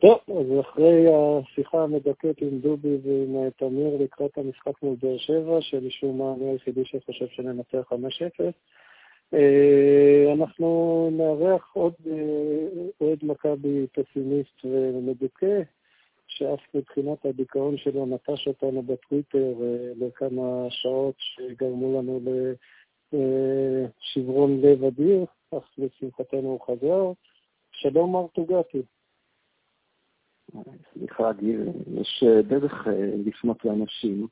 טוב, אז אחרי השיחה המדכאת עם דובי ועם תמיר לקראת המשחק מול באר שבע, שמשום מה אני היחידי שחושב שננצח 5-0, אה, אנחנו נארח עוד אה, אוהד מכבי פסימיסט ומדוכא, שאף מבחינת הדיכאון שלו נטש אותנו בטוויטר אה, לכמה שעות שגרמו לנו לשברון לב אדיר, אך לשמחתנו הוא חזר. שלום מר טוגטי. סליחה, גיל, יש אה, דרך אה, לפנות לאנשים.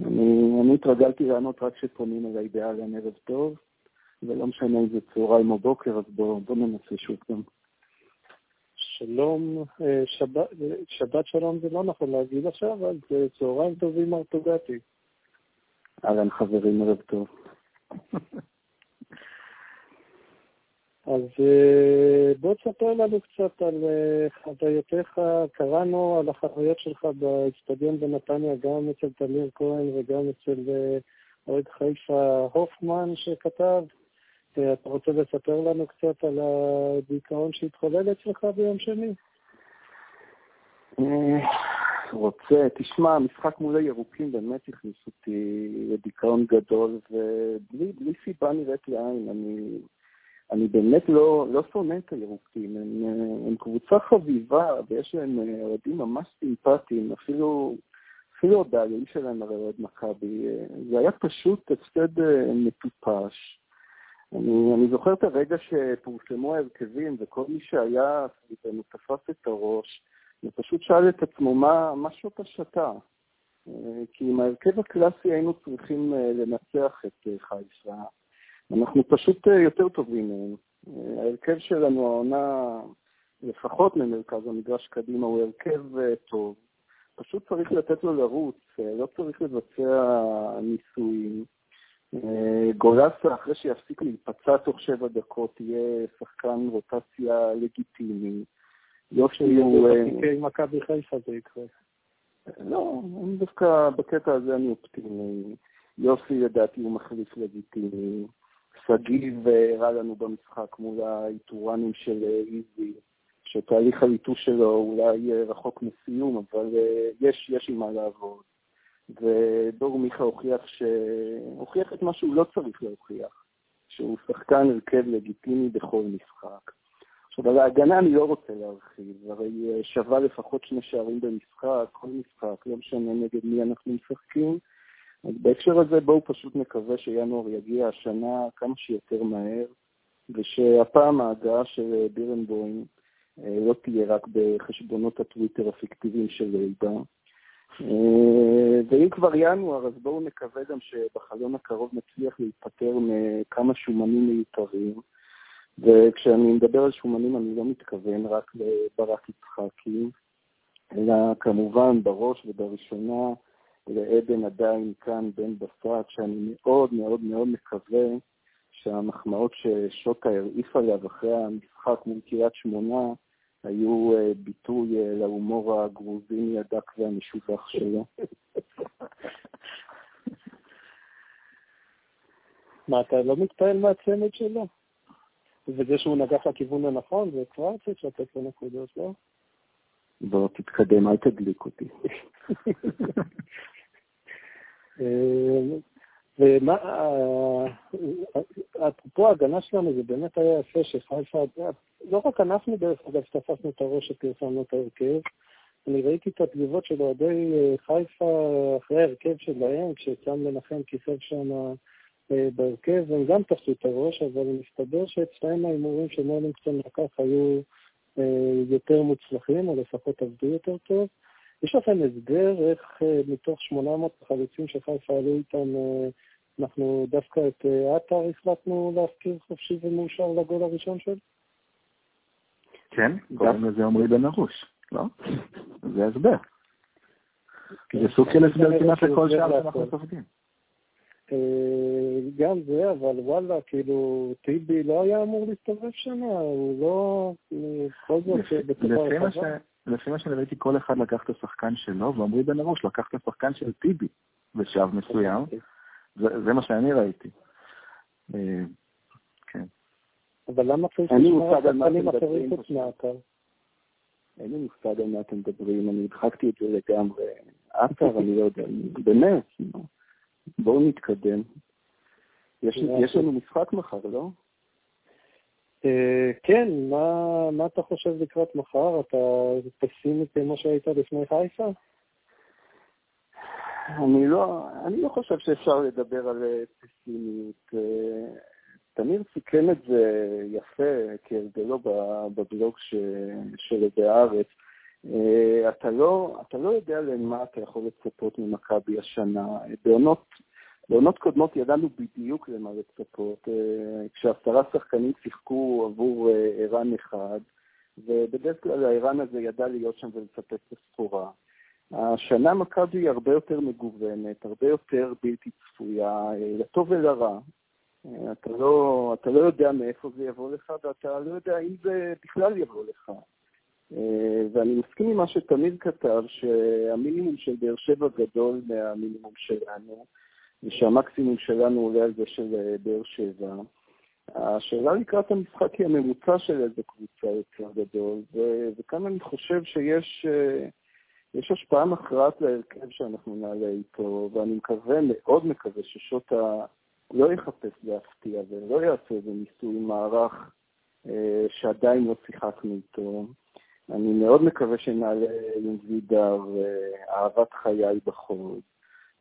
אני, אני התרגלתי לענות רק כשפונים אליי באהלן ערב טוב, ולא משנה אם זה צהריים או בוקר, אז בואו בוא ננסה שוב גם. שלום, אה, שבת, שבת שלום זה לא נכון להגיד עכשיו, זה צהריים טובים ארטוגטי. אהלן חברים, ערב טוב. *laughs* אז אה, בוא תספר לנו קצת על אה, חוויותיך, קראנו על החוויות שלך באצטדיון בנתניה, גם אצל תמיר כהן וגם אצל אה, אוהד חיפה הופמן שכתב. אתה רוצה לספר לנו קצת על הדיכאון שהתחולל אצלך ביום שני? רוצה, תשמע, המשחק מול הירוקים באמת הכניס אותי לדיכאון גדול, ובלי סיבה נראית לעין. אני אני באמת לא, לא שונא את הירוקים, הם, הם קבוצה חביבה ויש להם אה, אוהדים ממש סימפטיים, אפילו, אפילו הבעלים שלהם הרי אוהד מכבי. אה, זה היה פשוט הפסד אה, מטופש. אני, אני זוכר את הרגע שפורסמו ההרכבים וכל מי שהיה סביבנו תפס את הראש ופשוט שאל את עצמו מה, מה שעות השתה. כי עם ההרכב הקלאסי היינו צריכים לנצח את חיפה. אנחנו פשוט אה, יותר טובים מהם. אה, ההרכב שלנו, העונה, לפחות ממרכז המגרש קדימה, הוא הרכב אה, טוב. פשוט צריך לתת לו לרוץ, לא צריך לבצע ניסויים. גולסה, אחרי שיפסיק להיפצע תוך שבע דקות, יהיה שחקן רוטציה לגיטימי. יופי הוא... עם מכבי חיפה זה יקרה. לא, דווקא בקטע הזה אני אופטימי. יוסי לדעתי הוא מחליף לגיטימי. שגיב הראה לנו במשחק מול האיתורנים של אה, איזי, שתהליך הליטוש שלו אולי רחוק מסיום, אבל אה, יש, יש עם מה לעבוד. ודור מיכה הוכיח, ש... הוכיח את מה שהוא לא צריך להוכיח, שהוא שחקן הרכב לגיטימי בכל משחק. עכשיו, על ההגנה אני לא רוצה להרחיב, הרי אה, שווה לפחות שני שערים במשחק, כל משחק, לא משנה נגד מי אנחנו משחקים. אז בהקשר הזה בואו פשוט נקווה שינואר יגיע השנה כמה שיותר מהר, ושהפעם ההגעה של בירנבוים אה, לא תהיה רק בחשבונות הטוויטר הפיקטיביים של ליבה. אה, ואם כבר ינואר, אז בואו נקווה גם שבחלון הקרוב נצליח להיפטר מכמה שומנים מיותרים. וכשאני מדבר על שומנים אני לא מתכוון רק לברק יצחקי, אלא כמובן בראש ובראשונה לעדן עדיין כאן בן בסט, שאני מאוד מאוד מאוד מקווה שהמחמאות ששוטה הרעיף עליו אחרי המשחק מול קריית שמונה היו אה, ביטוי אה, להומור הגרוזיני הדק והמשובח שלו. *laughs* מה, אתה לא מתפעל מהצמד שלו? וזה שהוא נגח לכיוון הנכון, זה כבר צריך לתת לו נקודות, לא? בוא תתקדם, אל תדליק אותי. אה, ומה, אפרופו ההגנה שלנו, זה באמת היה יפה שחיפה, לא רק אנחנו דרך אגב תפסנו את הראש שפרסמנו את ההרכב, אני ראיתי את התגובות של אוהדי אה, חיפה אחרי ההרכב שלהם, כשסם מנחם כיסב שם אה, בהרכב, הם גם תפסו את הראש, אבל מסתבר שאצלם ההימורים שמולינגסון לקח היו יותר מוצלחים, או לפחות עבדו יותר טוב. יש לכם הסבר איך אה, מתוך 800 חלוצים שחיפה עלו איתם, אה, אנחנו דווקא את אה, עטר החלטנו להפקיר חופשי ומאושר לגול הראשון שלו? כן, קוראים לזה עמרי בן ארוש, לא? זה הסבר. זה סוג של הסבר כמעט לכל שער שאנחנו סופגים. גם זה, אבל וואלה, כאילו, טיבי לא היה אמור להסתובב שם, הוא לא, בכל זאת, בתוך הרחבה. לפי מה שאני ראיתי, כל אחד לקח את השחקן שלו, ועמרי בן ארוש לקח את השחקן של טיבי בשלב מסוים. אוקיי. זה מה שאני ראיתי. אה, כן. אבל למה צריך לשמור על שחקנים אחרים חוץ מהאתר? אין לי מושג על מה אתם מדברים, אני הדחקתי את זה לגמרי. אתר, אני לא יודע, באמת, בואו נתקדם. יש לנו משחק מחר, לא? אה, כן, מה, מה אתה חושב לקראת מחר? אתה פסימי כמו שהיית לפני חיפה? אני לא, אני לא חושב שאפשר לדבר על פסימיות. אה, תמיר סיכם את זה יפה, כהרגלו בבלוג שלו בהארץ. אתה לא, אתה לא יודע למה אתה יכול לצפות ממכבי השנה. בעונות בעונות קודמות ידענו בדיוק למה לצפות, אה, כשעשרה שחקנים שיחקו עבור אה, ערן אחד, ובדרך כלל הערן הזה ידע להיות שם ולספק את הסחורה. השנה מכבי היא הרבה יותר מגוונת, הרבה יותר בלתי צפויה, אה, לטוב ולרע. אתה לא, אתה לא יודע מאיפה זה יבוא לך, ואתה לא יודע אם זה בכלל יבוא לך. ואני מסכים עם מה שתמיד כתב, שהמינימום של באר שבע גדול מהמינימום שלנו. ושהמקסימום שלנו עולה על זה של אה, באר שבע. השאלה לקראת המשחק היא הממוצע של איזה קבוצה יותר גדול, ו- וכאן אני חושב שיש אה, יש השפעה מכרעת להרכב שאנחנו נעלה איתו, ואני מקווה, מאוד מקווה, ששוטה לא יחפש להפתיע ולא יעשה איזה ניסוי מערך אה, שעדיין לא שיחקנו איתו. אני מאוד מקווה שנעלה עם וידר אה, אהבת חיי בחוד.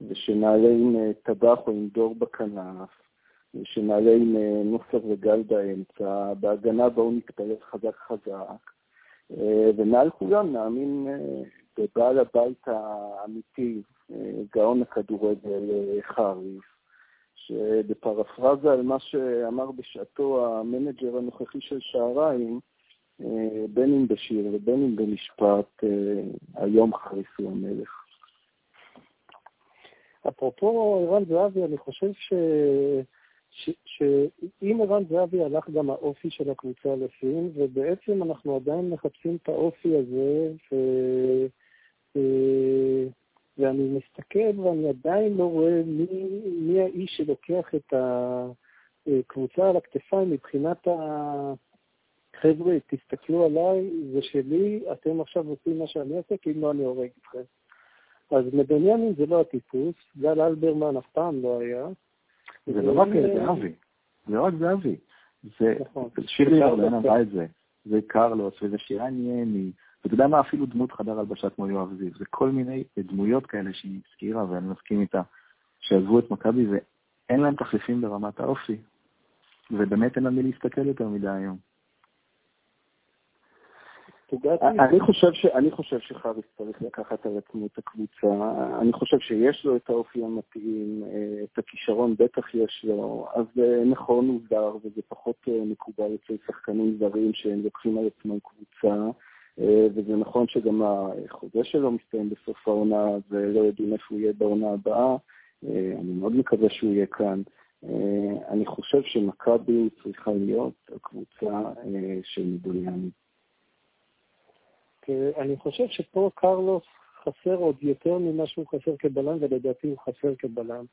ושנעלה עם אה, טבח או עם דור בכנף, ושנעלה עם אה, נוסר וגל באמצע, בהגנה בואו נתפלל חזק חזק, אה, ומעל כולם נאמין בבעל הבית האמיתי, גאון הכדורגל חריף, שבפרפרזה על מה שאמר בשעתו המנג'ר הנוכחי של שעריים, בין אם בשיר ובין אם במשפט, היום חריף הוא המלך. אפרופו ערן זהבי, אני חושב ש... שאם ערן זהבי הלך גם האופי של הקבוצה לסין, ובעצם אנחנו עדיין מחפשים את האופי הזה, ו... ואני מסתכל ואני עדיין לא רואה מי, מי האיש שלוקח את הקבוצה על הכתפיים מבחינת ה... חבר'ה, תסתכלו עליי, זה שלי, אתם עכשיו עושים מה שאני עושה, כאילו אני הורג אתכם. אז מבנימין זה לא הטיפוס, גל אלברמן אף פעם לא היה. זה לא רק זהבי, זה לא רק זהבי. זה, נכון. שירי ירדן אמרה את זה, זה קרלוס, וזה שירן יני, ואתה יודע מה, אפילו דמות חדר הלבשה כמו יואב זיו, זה כל מיני דמויות כאלה שהיא הזכירה, ואני מסכים איתה, שעזבו את מכבי ואין להם תחליפים ברמת האופי, ובאמת אין על מי להסתכל יותר מדי היום. ש, אני חושב שחריס צריך לקחת על עצמו את הקבוצה. אני חושב שיש לו את האופי המתאים, אה, את הכישרון בטח יש לו, אז אה, נכון הוא זר, וזה פחות אה, מקובל אצל שחקנים זרים שהם לוקחים על עצמם קבוצה. וזה נכון שגם החוזה שלו מסתיים בסוף העונה, ולא יודעים איפה הוא יהיה בעונה הבאה. אני מאוד מקווה שהוא יהיה כאן. אני חושב שמכבי צריכה להיות הקבוצה של מדוליאני. אני חושב שפה קרלוס חסר עוד יותר ממה שהוא חסר כבלם, ולדעתי הוא חסר כבלם.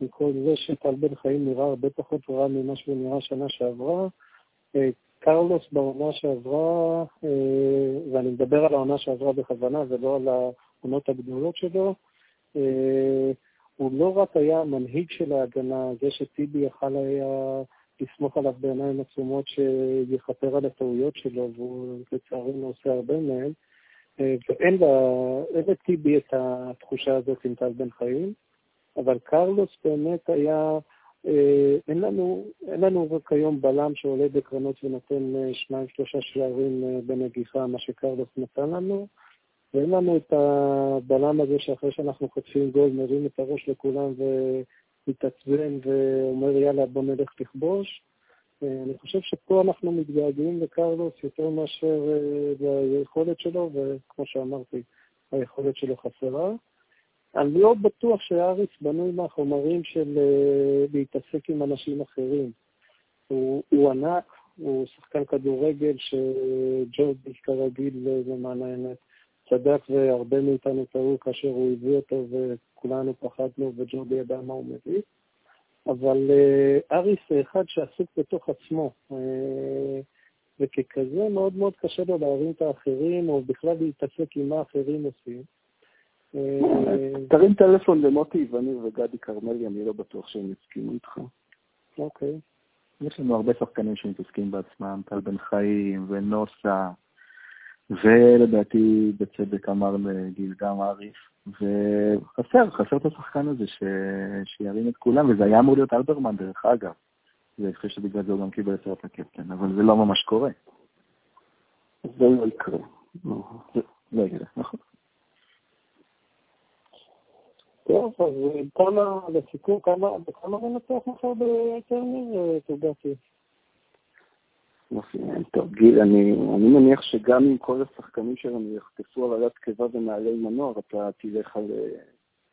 עם כל זה שטל בן חיים נראה הרבה פחות רע ממה שהוא נראה שנה שעברה. אה, קרלוס בעונה שעברה, אה, ואני מדבר על העונה שעברה בכוונה ולא על העונות הגדולות שלו, אה, הוא לא רק היה המנהיג של ההגנה, זה שטיבי יכל היה לסמוך עליו בעיניים עצומות שיכפר על הטעויות שלו, והוא לצערנו עושה הרבה מהן, ואין לטיבי את התחושה הזאת עם טל בן חיים. אבל קרלוס באמת היה, אה, אין לנו, אין לנו רק היום בלם שעולה בקרנות ונותן אה, שניים, שלושה שערים אה, בנגיחה, מה שקרלוס נתן לנו, ואין לנו את הבלם הזה שאחרי שאנחנו חוטפים גול מרים את הראש לכולם ומתעצבן ואומר יאללה בוא נלך לכבוש. אני חושב שפה אנחנו מתגעגעים לקרלוס יותר מאשר ליכולת שלו, וכמו שאמרתי, היכולת שלו חסרה. אני לא בטוח שאריס בנוי מהחומרים של uh, להתעסק עם אנשים אחרים. הוא, הוא ענק, הוא שחקן כדורגל שג'ורדי כרגיל למען האמת צדק והרבה מאיתנו טעו כאשר הוא הביא אותו וכולנו פחדנו וג'ורדי ידע מה הוא מביא. אבל uh, אריס זה אחד שעסוק בתוך עצמו, uh, וככזה מאוד מאוד קשה לו להרים את האחרים או בכלל להתעסק עם מה אחרים עושים. תרים טלפון למוטי וניר וגדי כרמלי, אני לא בטוח שהם יסכימו איתך. אוקיי. יש לנו הרבה שחקנים שמתעסקים בעצמם, טל בן חיים ונוסה, ולדעתי בצדק אמר לגיל גם אריף, וחסר, חסר את השחקן הזה ש... שירים את כולם, וזה היה אמור להיות אלברמן דרך אגב. ואני חושב שבגלל זה הוא גם קיבל את הקפטן, אבל זה לא ממש קורה. זה לא יקרה. לא יקרה, נכון. טוב, אז כמה, לסיכום, כמה, בכמה מנצח מחר בטרניר, תוגתי? טוב, גיל, אני, אני מניח שגם אם כל השחקנים שלנו יחטפו על עלת קיבה ונעלי מנוע, אתה תלך על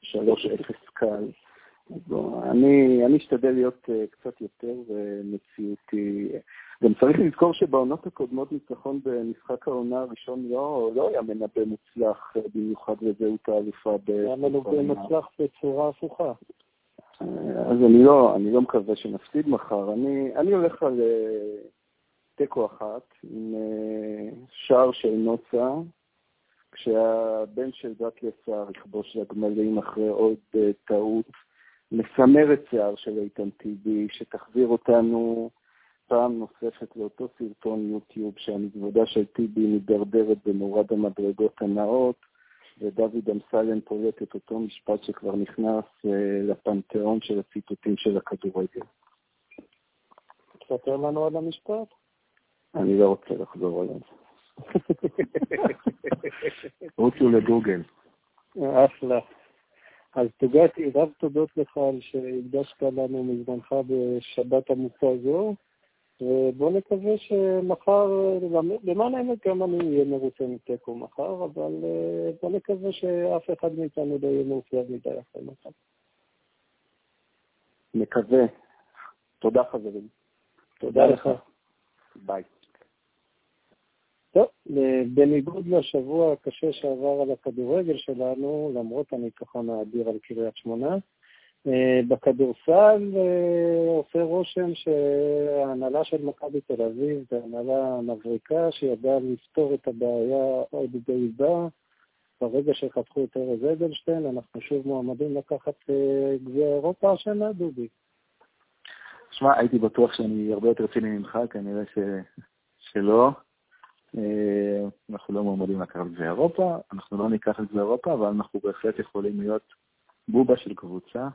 3-0 אה, קל. בוא, אני, אני אשתדל להיות uh, קצת יותר uh, מציאותי. גם צריך לזכור שבעונות הקודמות ניצחון במשחק העונה הראשון לא, לא היה מנבא מוצלח uh, במיוחד לזהות האלופה. היה מנבא מוצלח בצורה הפוכה. אז אני לא, אני לא מקווה שנפסיד מחר. אני, אני הולך על uh, תיקו אחת עם uh, שער של נוצה, כשהבן של דקיה סער יכבוש לגמלים אחרי עוד uh, טעות. מסמר את שיער של איתן טיבי, שתחזיר אותנו פעם נוספת לאותו סרטון יוטיוב שהמזוודה של טיבי מידרדרת במורד המדרגות הנאות, ודוד אמסלם פולט את אותו משפט שכבר נכנס uh, לפנתיאון של הציטוטים של הכדורגל. תספר לנו על המשפט? אני לא רוצה לחזור עליו. רוצו לגוגל. אחלה. אז תוגעתי, רב תודות לך על שהקדשת לנו מזמנך בשבת עמוקה זו, ובוא נקווה שמחר, למען האמת גם אני אהיה מרוצה מתיקו מחר, אבל אה, בוא נקווה שאף אחד מאיתנו לא יהיה מאופיין מדי אחרי מחר. מקווה. תודה חברים. תודה לך. ביי. טוב, בניגוד לשבוע הקשה שעבר על הכדורגל שלנו, למרות הניצחון האדיר על קריית שמונה, אה, בכדורסל אה, עושה רושם שההנהלה של מכבי תל אביב זו הנהלה מבריקה שידעה לפתור את הבעיה עוד בידה. ברגע שחתכו את ארז אדלשטיין, אנחנו שוב מועמדים לקחת אה, גביע אירופה השנה, דובי. שמע, הייתי בטוח שאני הרבה יותר ציני ממך, כנראה ש... שלא. אה, אנחנו לא מועמדים לקחת את זה אירופה, אנחנו לא ניקח את זה אירופה, אבל אנחנו בהחלט יכולים להיות בובה של קבוצה.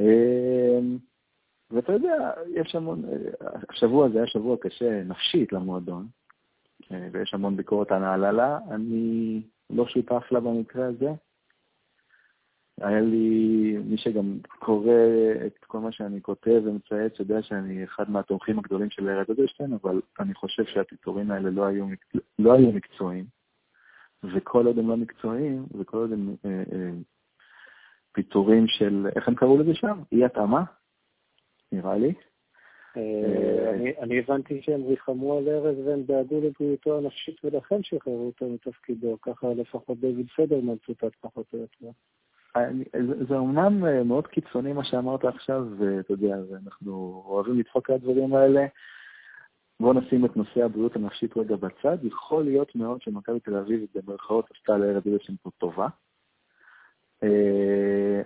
אה, ואתה יודע, יש המון, השבוע הזה היה שבוע קשה נפשית למועדון, אה, ויש המון ביקורת על ההעללה, אני לא שותף לה במקרה הזה. היה לי, מי שגם קורא את כל מה שאני כותב ומצייץ, יודע שאני אחד מהתומכים הגדולים של ארד אדלשטיין, אבל אני חושב שהפיטורים האלה לא היו, לא היו מקצועיים. וכל עוד הם לא מקצועיים, וכל עוד הם אה, אה, פיטורים של, איך הם קראו לזה שם? אי התאמה, נראה לי. אה, אני הבנתי שהם ריחמו על ארז והם דאגו לבריאותו הנפשית ולכן שחררו אותו מתפקידו, ככה לפחות דיוויד פדרמן צוטט פחות או יותר. זה אומנם אה, מאוד קיצוני מה שאמרת עכשיו, ואתה יודע, אנחנו אוהבים לדפוק על הדברים האלה. בואו נשים את נושא הבריאות הנפשית רגע בצד. יכול להיות מאוד שמכבי תל אביב במרכאות עשתה לערב איזשהם פה טובה. אה,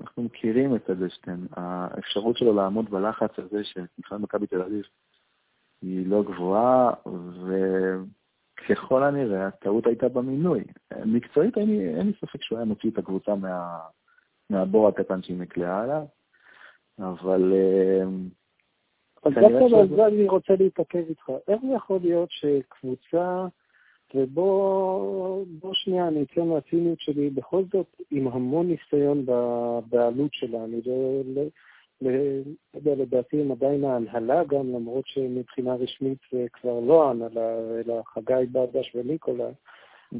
אנחנו מכירים את אדלשטיין, האפשרות שלו לעמוד בלחץ הזה שמבחינת מכבי תל אביב היא לא גבוהה, וככל הנראה הטעות הייתה במינוי. מקצועית אין לי, אין לי ספק שהוא היה מוציא את הקבוצה מה, מהבור הקטן שהיא נקלעה עליו, אבל... אה, אבל דווקא על זה אני רוצה להתעכב איתך. איך זה יכול להיות שקבוצה ובוא שנייה, אני אצא מהציניות שלי, בכל זאת, עם המון ניסיון בבעלות שלה, אני לא, לא, לדעתי הם עדיין ההנהלה גם, למרות שמבחינה רשמית זה כבר לא ההנהלה, אלא חגי בדש וניקולה,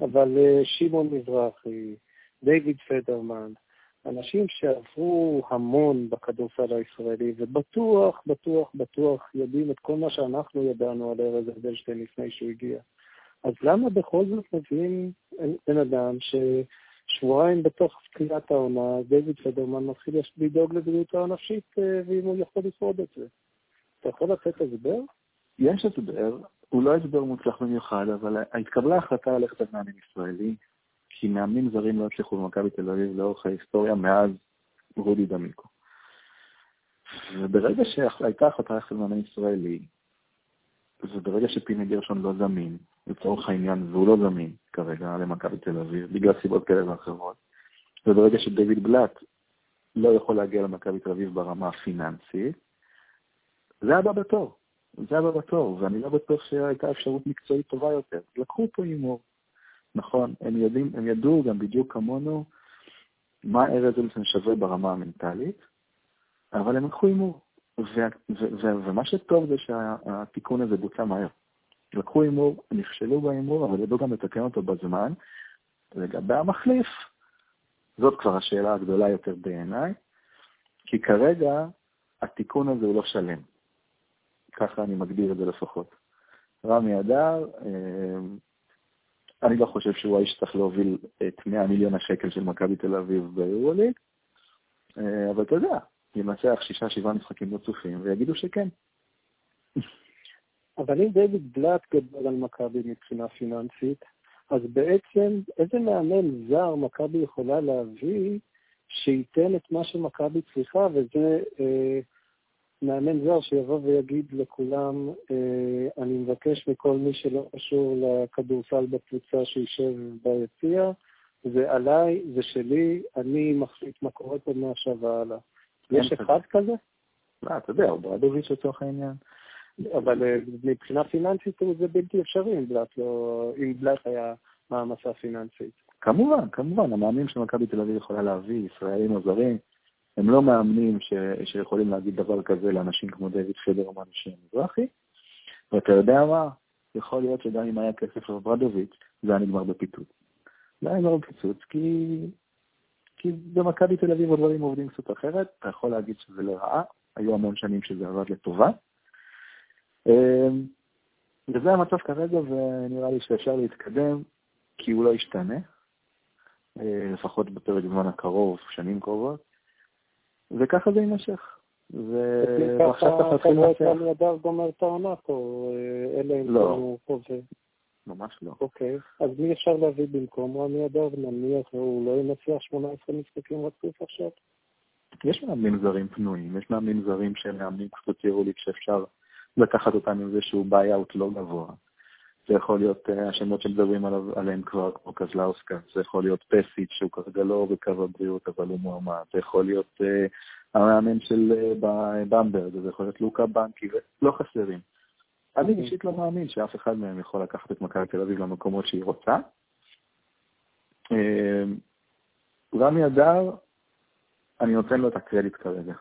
אבל אה, שמעון מזרחי, דיוויד פדרמן, אנשים שעברו המון בכדורסל הישראלי, ובטוח, בטוח, בטוח יודעים את כל מה שאנחנו ידענו על ארז אדלשטיין לפני שהוא הגיע. אז למה בכל זאת מביאים בן אדם ששבועיים בתוך תחילת העונה, דיוויד פדרמן מתחיל לדאוג לבריאותו הנפשית, אה, ואם הוא יכול לשרוד את זה? אתה יכול לתת הסבר? יש הסבר, הוא לא הסבר מוצלח במיוחד, אבל התקבלה החלטה ללכת על מאמין ישראלי, כי מאמנים זרים לא הצליחו במכבי תל אביב לאורך ההיסטוריה מאז רודי דמיקו. וברגע שהייתה החלטה ללכת על מאמן ישראלי, וברגע שפיני גרשון לא זמין, לצורך העניין, והוא לא זמין כרגע למכבי תל אביב, בגלל סיבות כאלה ואחרות. וברגע שדייוויד בלאט לא יכול להגיע למכבי תל אביב ברמה הפיננסית, זה הבא בתור. זה הבא בתור, ואני לא בטוח שהייתה אפשרות מקצועית טובה יותר. לקחו פה הימור. נכון, הם, יודעים, הם ידעו גם בדיוק כמונו מה ארז אלסון שווה ברמה המנטלית, אבל הם לקחו הימור. ומה שטוב זה שהתיקון הזה בוצע מהר. לקחו הימור, נכשלו בהימור, אבל ידעו גם לתקן אותו בזמן. לגבי המחליף, זאת כבר השאלה הגדולה יותר בעיניי, כי כרגע התיקון הזה הוא לא שלם. ככה אני מגדיר את זה לפחות. רמי אדר, אה, אני לא חושב שהוא האיש שצריך להוביל את 100 מיליון השקל של מכבי תל אביב ביורוליג, אה, אבל אתה יודע, ינצח שישה, שבעה משחקים רצופים, ויגידו שכן. אבל אם דיוויד בלאט גדול על מכבי מבחינה פיננסית, אז בעצם איזה מאמן זר מכבי יכולה להביא שייתן את מה שמכבי צריכה, וזה אה, מאמן זר שיבוא ויגיד לכולם, אה, אני מבקש מכל מי שלא קשור לכדורסל בקבוצה שישב ביציע, זה עליי, זה שלי, אני מחליט מה קורה פה מעכשיו והלאה. יש אחד כזה? לא, אתה יודע, הוא ברדוביץ' לצורך העניין. אבל אה, מבחינה פיננסית זה בלתי אפשרי אם בלאט, לא, אם בלאט היה מעמסה פיננסית. כמובן, כמובן, המאמנים שמכבי תל אביב יכולה להביא, ישראלים או זרים, הם לא מאמנים ש, שיכולים להגיד דבר כזה לאנשים כמו דיוויד פדרמן מזרחי, ואתה יודע מה? יכול להיות שגם אם היה כסף לברדוביץ', זה היה נגמר בפיצוץ. זה היה נגמר בפיצוץ כי, כי במכבי תל אביב הדברים עובדים קצת אחרת, אתה יכול להגיד שזה לרעה, היו המון שנים שזה עבד לטובה, אמ, וזה המצב כרגע, ונראה לי שאפשר להתקדם, כי הוא לא ישתנה, אה, לפחות בפרק זמן הקרוב, שנים קרובות, וככה זה יימשך. ועכשיו צריך להתחיל לנצח. ככה נדב גומר את העונה פה, אה, אלא אם לא. הוא חוזה. ממש לא. אוקיי, אז מי אפשר להביא במקום רמי אדר? נניח הוא לא ינצח 18 משחקים רצוף עכשיו? יש מאמנים זרים פנויים, יש מאמנים זרים שהם מאמנים קצת יורוליג שאפשר לקחת אותם עם איזשהו buy-out לא גבוה. זה יכול להיות אה, השמות שמדברים עליו, עליהם כבר, כמו קזלאוסקאס, זה יכול להיות פשיץ', שהוא כרגע לא בקו הבריאות, אבל הוא מועמד, זה יכול להיות אה, המאמן של אה, במברג, זה יכול להיות לוקה בנקי, ולא חסרים. אני אוקיי. אישית לא מאמין שאף אחד מהם יכול לקחת את מכבי תל אביב למקומות שהיא רוצה. רמי אדר, אני נותן לו את הקרדיט כרגע.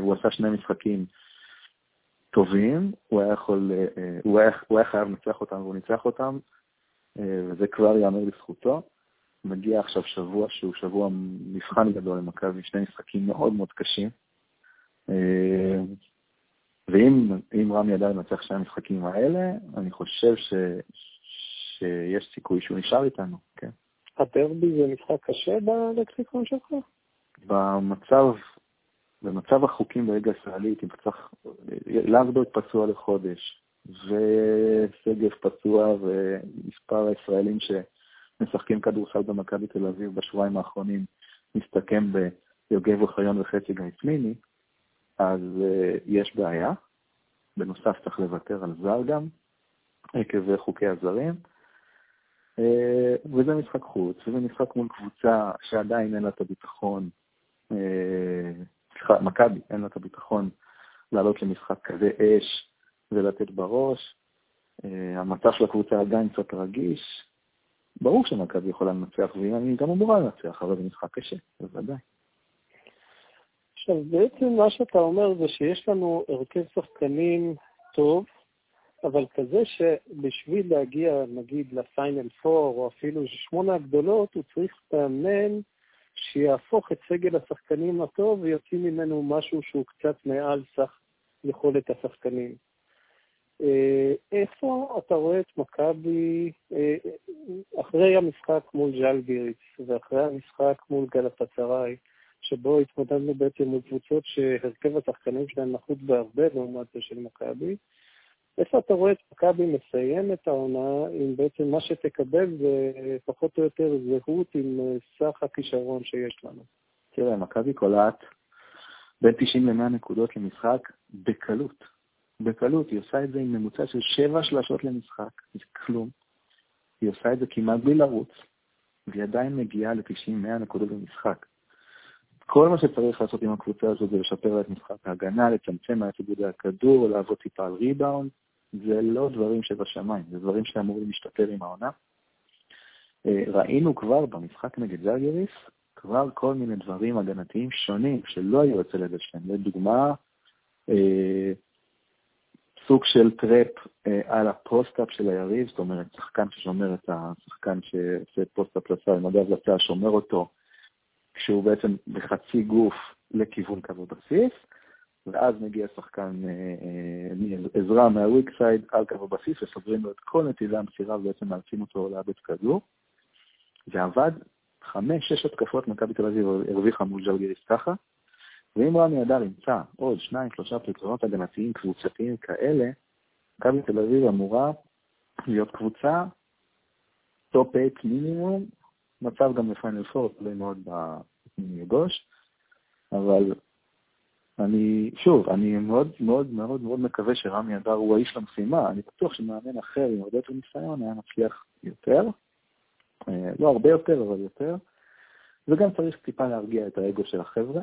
הוא עשה שני משחקים טובים, הוא היה יכול, הוא היה, הוא היה חייב לנצח אותם והוא ניצח אותם, וזה כבר ייאמר לזכותו. מגיע עכשיו שבוע שהוא שבוע מבחן גדול למכבי, שני משחקים מאוד מאוד קשים. ואם רמי ידע לנצח שני המשחקים האלה, אני חושב ש, שיש סיכוי שהוא נשאר איתנו, כן. הדרבי זה משחק קשה בלקסיקון שלך? במצב, במצב החוקים בליגה הישראלית, אם צריך, לאבדוד פצוע לחודש, ושגב פצוע, ומספר הישראלים שמשחקים כדורסל במכבי תל אביב בשבועיים האחרונים מסתכם ביוגב אוחיון וחצי גיא פניני, אז uh, יש בעיה. בנוסף צריך לוותר על זר גם, עקב חוקי הזרים. Uh, וזה משחק חוץ, וזה משחק מול קבוצה שעדיין אין לה את הביטחון, uh, סליחה, מכבי, אין לה את הביטחון לעלות למשחק כזה אש ולתת בראש. המצב של הקבוצה עדיין קצת רגיש. ברור שמכבי יכולה לנצח, והיא גם אמורה לנצח, אבל זה משחק קשה, בוודאי. עכשיו, בעצם מה שאתה אומר זה שיש לנו הרכב שחקנים טוב, אבל כזה שבשביל להגיע, נגיד, לפיינל פור, או אפילו שמונה הגדולות, הוא צריך מאמן שיהפוך את סגל השחקנים הטוב ויוציא ממנו משהו שהוא קצת מעל סך יכולת השחקנים. אה, איפה אתה רואה את מכבי אה, אחרי המשחק מול ז'לגיריץ ואחרי המשחק מול גלתצראי? שבו התמודדנו בעצם מול קבוצות שהרכב השחקנים שלהם נחות בהרבה לעומת זה של מכבי. איפה אתה רואה את מכבי מסיים את העונה אם בעצם מה שתקבל זה פחות או יותר זהות עם אה, סך הכישרון שיש לנו? תראה, מכבי קולעת בין 90 ל-100 נקודות למשחק בקלות. בקלות, היא עושה את זה עם ממוצע של 7 שלשות למשחק, זה כלום. היא עושה את זה כמעט בלי לרוץ, והיא עדיין מגיעה ל-90-100 נקודות במשחק. כל מה שצריך לעשות עם הקבוצה הזאת זה לשפר את משחק ההגנה, לצמצם מעט עיבודי הכדור, לעבוד טיפה על ריבאונד. זה לא דברים שבשמיים, זה דברים שאמורים להשתפר עם העונה. אה, ראינו כבר במשחק נגד זרגריס, כבר כל מיני דברים הגנתיים שונים שלא היו אצל אדלשטיין. לדוגמה, אה, סוג של trap אה, על ה post-up של היריב, זאת אומרת, שחקן ששומר את השחקן שעושה post-up לצד, עם הגב לצד, שומר אותו כשהוא בעצם בחצי גוף לכיוון קו הבסיס, ואז מגיע שחקן אה, אה, עזרה מה weak side על קו הבסיס וסוגרים לו את כל נתיבי המסירה ובעצם מאלצים אותו לאבד כדור. זה עבד, חמש-שש התקפות מכבי תל אביב הרוויחה מול ז'לגיריס ככה, ואם רמי אדר ימצא עוד שניים, שלושה פתרונות הגנתיים קבוצתיים כאלה, מכבי תל אביב אמורה להיות קבוצה top 8 מינימום מצב גם ל Final Four, תלוי מאוד בגוש, אבל אני, שוב, אני מאוד מאוד מאוד מאוד מקווה שרמי אדר הוא האיש למשימה, אני בטוח שמאמן אחר עם הרבה יותר ניסיון היה מצליח יותר, אה, לא הרבה יותר, אבל יותר, וגם צריך טיפה להרגיע את האגו של החבר'ה,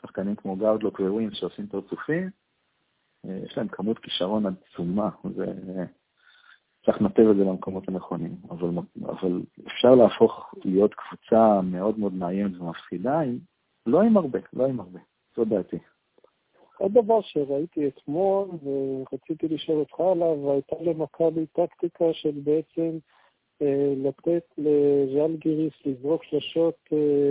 שחקנים כמו גאודלוק וווין שעושים פרצופים, אה, יש להם כמות כישרון עצומה, זה צריך לנתב את זה למקומות הנכונים. אבל, אבל אפשר להפוך להיות קבוצה מאוד מאוד מאיימת ומפחידה, לא עם הרבה, לא עם הרבה. זו דעתי. עוד דבר שראיתי אתמול ורציתי לשאול אותך עליו, הייתה למכבי טקטיקה של בעצם אה, לתת לז'אל גיריס לזרוק שלשות אה,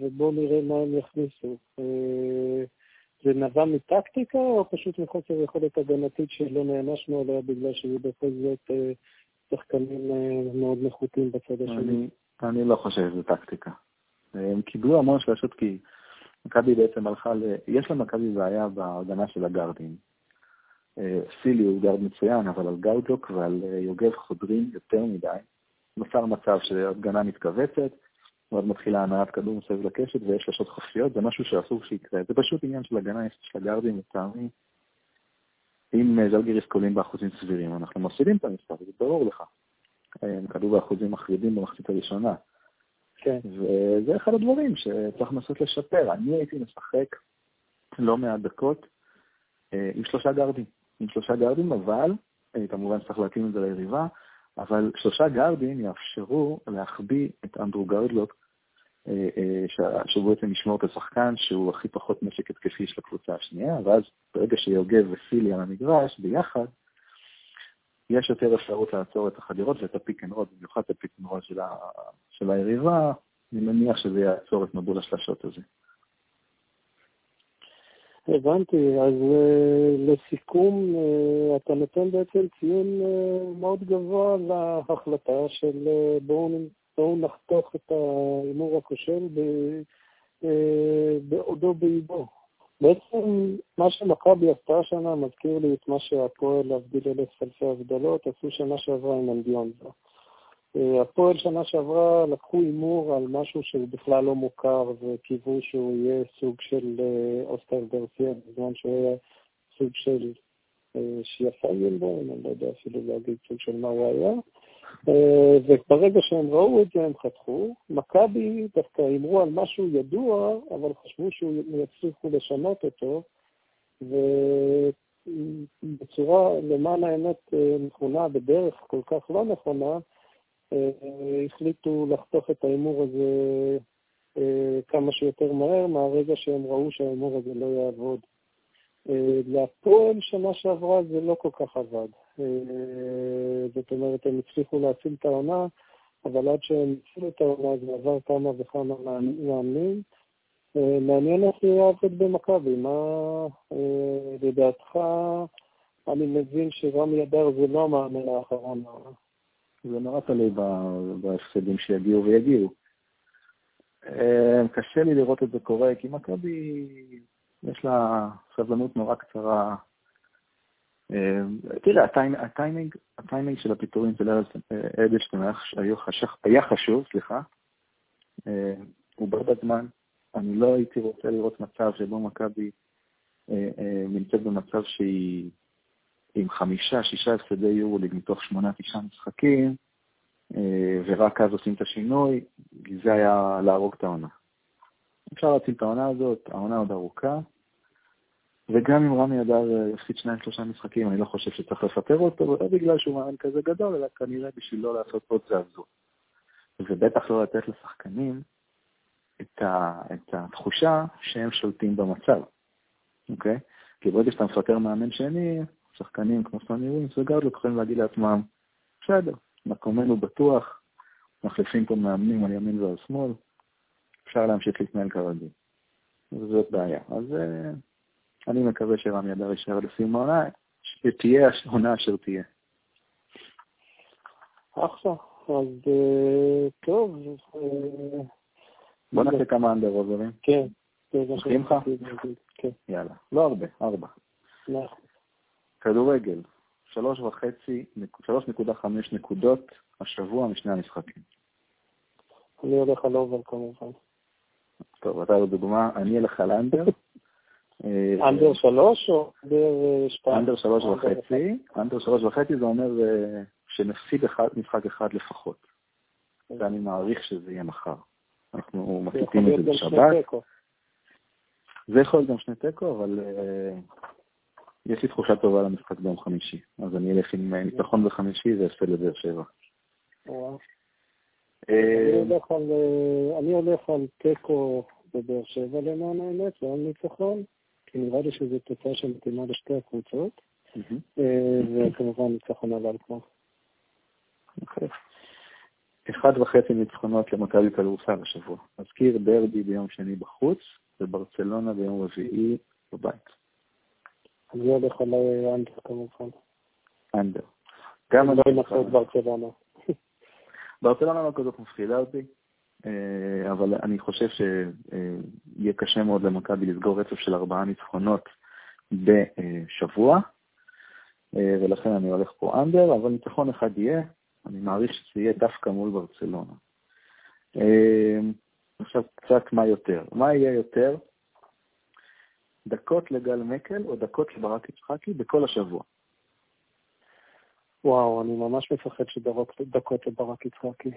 ובואו נראה מה הם יכניסו. אה, זה נבע מטקטיקה, או פשוט מחוסר יכולת הגנתית שלא נענשנו עליה בגלל שזה בכל זאת אה, שחקנים אה, מאוד נחותים בצד השני? אני לא חושב שזה טקטיקה. הם קיבלו המון שלשות כי מכבי בעצם הלכה ל... יש למכבי בעיה בהגנה של הגארדים. אה, סילי הוא גארד מצוין, אבל על גאודלוק ועל יוגב חודרים יותר מדי. נוצר מצב שהגנה מתכווצת, ואז מתחילה הנעת כדור מסביב לקשת ויש שלשות חופשיות, זה משהו שאסור שיקרה. זה פשוט עניין של הגנה של הגארדים, לטעמי. אם אה, זלגיריס קולים באחוזים סבירים, אנחנו מפסידים את המשחק, זה ברור לך. הם כדור באחוזים מחרידים במחצית הראשונה. כן. וזה אחד הדברים שצריך לנסות לשפר. אני הייתי משחק לא מעט דקות אה, עם שלושה גארדים. עם שלושה גארדים, אבל, אה, כמובן צריך להתאים את זה ליריבה, אבל שלושה גארדים יאפשרו להחביא את אנדרו גאודלוק שהוא בעצם ישמור את השחקן שהוא הכי פחות נשק התקפי של הקבוצה השנייה, ואז ברגע שיוגב וסילי על המגרש ביחד, יש יותר אפשרות לעצור את החדירות ואת ה pick and roll, במיוחד את ה pick and roll של, ה... של היריבה, אני מניח שזה יעצור את מבול השלשות הזה. הבנתי, אז uh, לסיכום, uh, אתה נותן בעצם ציון uh, מאוד גבוה להחלטה של uh, בואו בואו נחתוך את ההימור הכושל בעודו באיבו. בעצם מה שמכבי עשתה השנה מזכיר לי את מה שהפועל, להבדיל אלף אלפי הבדלות, עשו שנה שעברה עם אנדיונזה. הפועל שנה שעברה לקחו הימור על משהו שהוא בכלל לא מוכר וקיוו שהוא יהיה סוג של אוסטר גרסיה, בזמן שהוא היה סוג של שיפה בו, אני לא יודע אפילו להגיד סוג של מה הוא היה. וברגע שהם ראו את זה הם חתכו. מכבי דווקא הימרו על משהו ידוע, אבל חשבו שהם יצליחו לשנות אותו, ובצורה, למען האמת נכונה, בדרך כל כך לא נכונה, החליטו לחתוך את ההימור הזה כמה שיותר מהר, מהרגע שהם ראו שההימור הזה לא יעבוד. להפועל שנה שעברה זה לא כל כך עבד. זאת אומרת, הם הצליחו להציל את העונה, אבל עד שהם הצילו את העונה זה עבר כמה וכמה מאמנים. מעניין איך זה יעבוד במכבי. מה לדעתך, אני מבין שרמי אדר זה לא המאמן האחרון. זה נורא תלוי בהפסדים שיגיעו ויגיעו. קשה לי לראות את זה קורה, כי מכבי יש לה סבלנות נורא קצרה. אה, תראה, הטיימינג, הטיימינג של הפיטורים של ארז אדלשטיין היה חשוב, סליחה, אה, הוא בא בזמן. אני לא הייתי רוצה לראות מצב שבו מכבי אה, נמצאת במצב שהיא עם חמישה, שישה הפסדי יורוליג מתוך שמונה, תשעה משחקים, ורק אז עושים את השינוי, זה היה להרוג את העונה. אפשר להציל את העונה הזאת, העונה עוד ארוכה, וגם אם רמי אדר אה, יפסיד שניים שלושה משחקים, אני לא חושב שצריך לפטר אותו, לא בגלל שהוא מאמן כזה גדול, אלא כנראה בשביל לא לעשות עוד זעזוע. ובטח לא לתת לשחקנים את, ה, את התחושה שהם שולטים במצב, אוקיי? כי ברגע שאתה מפטר מאמן שני, שחקנים כמו סוני ווינס וגארד יכולים להגיד לעצמם, בסדר, מקומנו בטוח, מחליפים פה מאמנים על ימין ועל שמאל, אפשר להמשיך להתנהל כרגיל. וזאת בעיה. אז אה, אני מקווה שרמי אדר יישאר לסיום העונה, שתהיה העונה אשר תהיה. אחלה, אז אה, טוב. אה, בוא נעשה כמה אנדר עוברים. כן. מסכים לך? כן. יאללה. לא הרבה, ארבע. נכון. כדורגל, שלוש וחצי, שלוש נקודה חמש נקודות השבוע משני המשחקים. אני הולך על אובר כמובן. טוב, אתה לדוגמה, אני אלך על אנדר. אה, אנדר שלוש או אנדר אה, שתיים? אנדר שלוש וחצי. אנדר שלוש וחצי זה אומר אה, שנפסיד משחק אחד לפחות. ואני מעריך שזה יהיה מחר. אנחנו מחליטים את זה בשבת. זה יכול להיות גם שני תיקו, אבל יש לי תחושה טובה למשחק ביום חמישי. אז אני אלך עם ניצחון בחמישי והפסד לבאר שבע. אני הולך על תיקו בבאר שבע למען האמת, ועל ניצחון. כי נראה לי שזו תוצאה שמתאימה לשתי הקבוצות, אה, וכמובן ניצחון על אלכוהול. אוקיי. אחד וחצי ניצחונות למכבי כדורסל השבוע. נזכיר דרבי ביום שני בחוץ, וברצלונה ביום רביעי בבית. אני הולך על אנדר כמובן. אנדר. גם אני לא אנסה את ברצלונה. *laughs* ברצלונה לא כזאת מפחידה אותי. אה, אבל אני חושב שיהיה קשה מאוד למכבי לסגור רצף של ארבעה ניצחונות בשבוע, אה, ולכן אני הולך פה אנדר, אבל ניצחון אחד יהיה, אני מעריך שזה יהיה דווקא מול ברצלונה. אה, עכשיו קצת מה יותר. מה יהיה יותר? דקות לגל מקל או דקות לברק יצחקי בכל השבוע. וואו, אני ממש מפחד שדקות לברק יצחקי.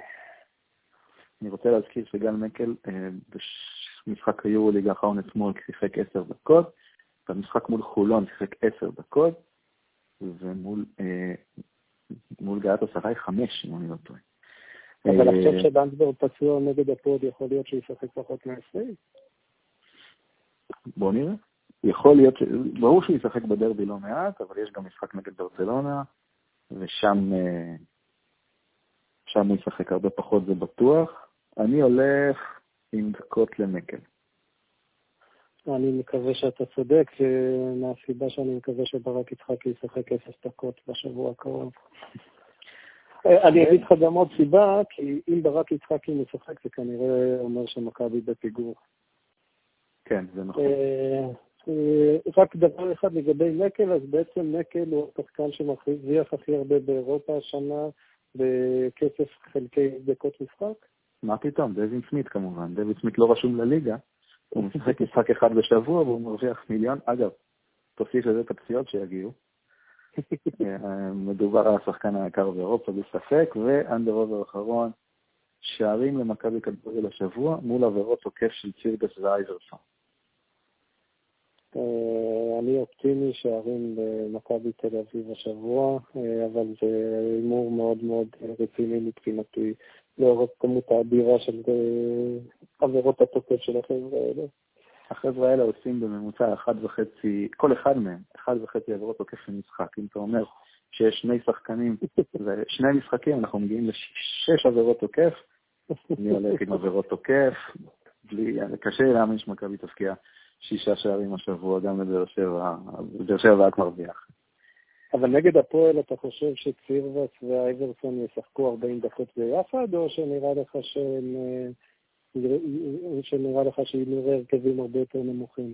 אני רוצה להזכיר שגל מקל אה, במשחק היורו-ליג האחרון אתמול שיחק עשר דקות, במשחק מול חולון שיחק עשר דקות, ומול אה, מול גאטו סראי חמש, אם אני לא טועה. אבל עכשיו שבנדברג פצוע נגד הפועל, יכול להיות שהוא ישחק פחות מ-20? בוא נראה. יכול להיות, ברור שהוא ישחק בדרבי לא מעט, אבל יש גם משחק נגד ברצלונה, ושם שם הוא ישחק הרבה פחות, זה בטוח. אני הולך עם דקות למקל. אני מקווה שאתה צודק, מהסיבה שאני מקווה שברק יצחקי ישחק אפס דקות בשבוע הקרוב. *laughs* אני אגיד לך גם עוד סיבה, כי אם ברק יצחקי משחק, זה כנראה אומר שמכבי בפיגור. כן, זה נכון. אה, רק דבר אחד לגבי נקל, אז בעצם נקל הוא השחקן שמרוויח הכי הרבה באירופה השנה בכסף חלקי דקות משחק. מה פתאום, דווין סמית כמובן. דווין סמית לא רשום לליגה, הוא משחק משחק אחד בשבוע והוא מרוויח מיליון. אגב, תוסיף לזה את הפציעות שיגיעו. *laughs* אה, מדובר על השחקן היקר באירופה, בלי ספק, ואנדר עובר אחרון, שערים למכבי כדורגל השבוע מול עבירות תוקף של צירבס ואייברסון. אה, אני אופטימי שערים במכבי תל אביב השבוע, אה, אבל זה הימור מאוד מאוד רציני מבחינתי, לאור הכמות האדירה של עבירות התוקף של החבר'ה האלה. החבר'ה האלה עושים בממוצע אחד וחצי, כל אחד מהם, אחד וחצי עבירות תוקף של משחק. אם אתה אומר שיש שני שחקנים ושני *laughs* משחקים, אנחנו מגיעים לשש עבירות תוקף, אני הולך עם עבירות תוקף, בלי, קשה להאמין שמכבי תפקיע שישה שערים השבוע, גם לבאר שבע, באר שבע רק מרוויח. אבל נגד הפועל אתה חושב שצירבס ואייברסון ישחקו 40 דקות ביחד, או שנראה לך שהם... שנראה לך שנראה הרכבים הרבה יותר נמוכים?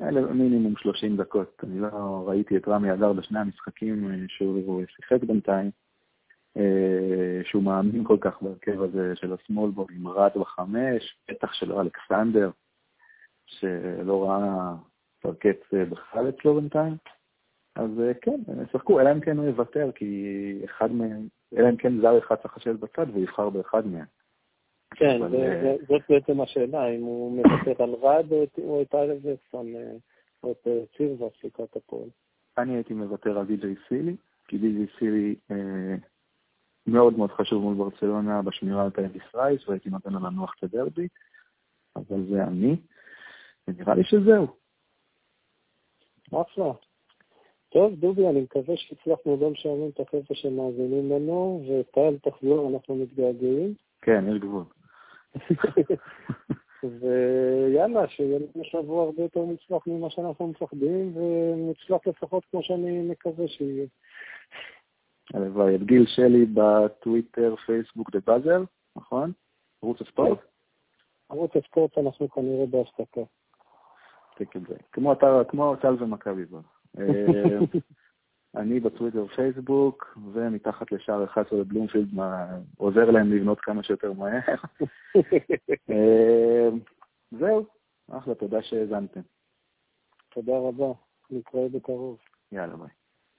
אלה מינימום 30 דקות. אני לא ראיתי את רמי אדר בשני המשחקים אה, שהוא שיחק בינתיים, אה, שהוא מאמין כל כך בהרכב הזה של השמאלבול עם רד בחמש, בטח שלא אלכסנדר, שלא ראה פרקט אה, בכלל אצלו בינתיים. אז כן, הם ישחקו, אלא אם כן הוא יוותר, כי אחד מהם, אלא אם כן זר אחד צריך לשבת בצד והוא יבחר באחד מהם. כן, אה, זאת בעצם השאלה, אם הוא מוותר על רד או את אלברסון אה, או את אה, זירבס לקראת הפועל. אני הייתי מוותר על די.ג'יי סילי, כי די.ג'יי סילי מאוד מאוד חשוב מול ברצלונה בשמירה על טייריס רייס, והייתי נותן לו לנוח את הדרבי, אבל זה אני, ונראה לי שזהו. אחלה. טוב, דובי, אני מקווה שהצלחנו גם לשעמם את החבר'ה שמאזינים לנו, וטל תחזור, אנחנו מתגעגעים. כן, יש גבול. *laughs* ויאללה, שיהיה לנו שבוע הרבה יותר מוצלח ממה שאנחנו מפחדים, ומוצלח לפחות כמו שאני מקווה שיהיה. הלוואי, את גיל שלי בטוויטר, פייסבוק ובאזר, נכון? ערוץ הספורט? ערוץ הספורט אנחנו כנראה בהפסקה. כמו טל ומכבי כבר. אה, *laughs* אני בטוויטר ופייסבוק, ומתחת לשער 11 בבלומפילד עוזר להם לבנות כמה שיותר מהר. *laughs* אה, זהו, אחלה, תודה שהאזנתם. תודה רבה, נתראה בקרוב. יאללה, ביי.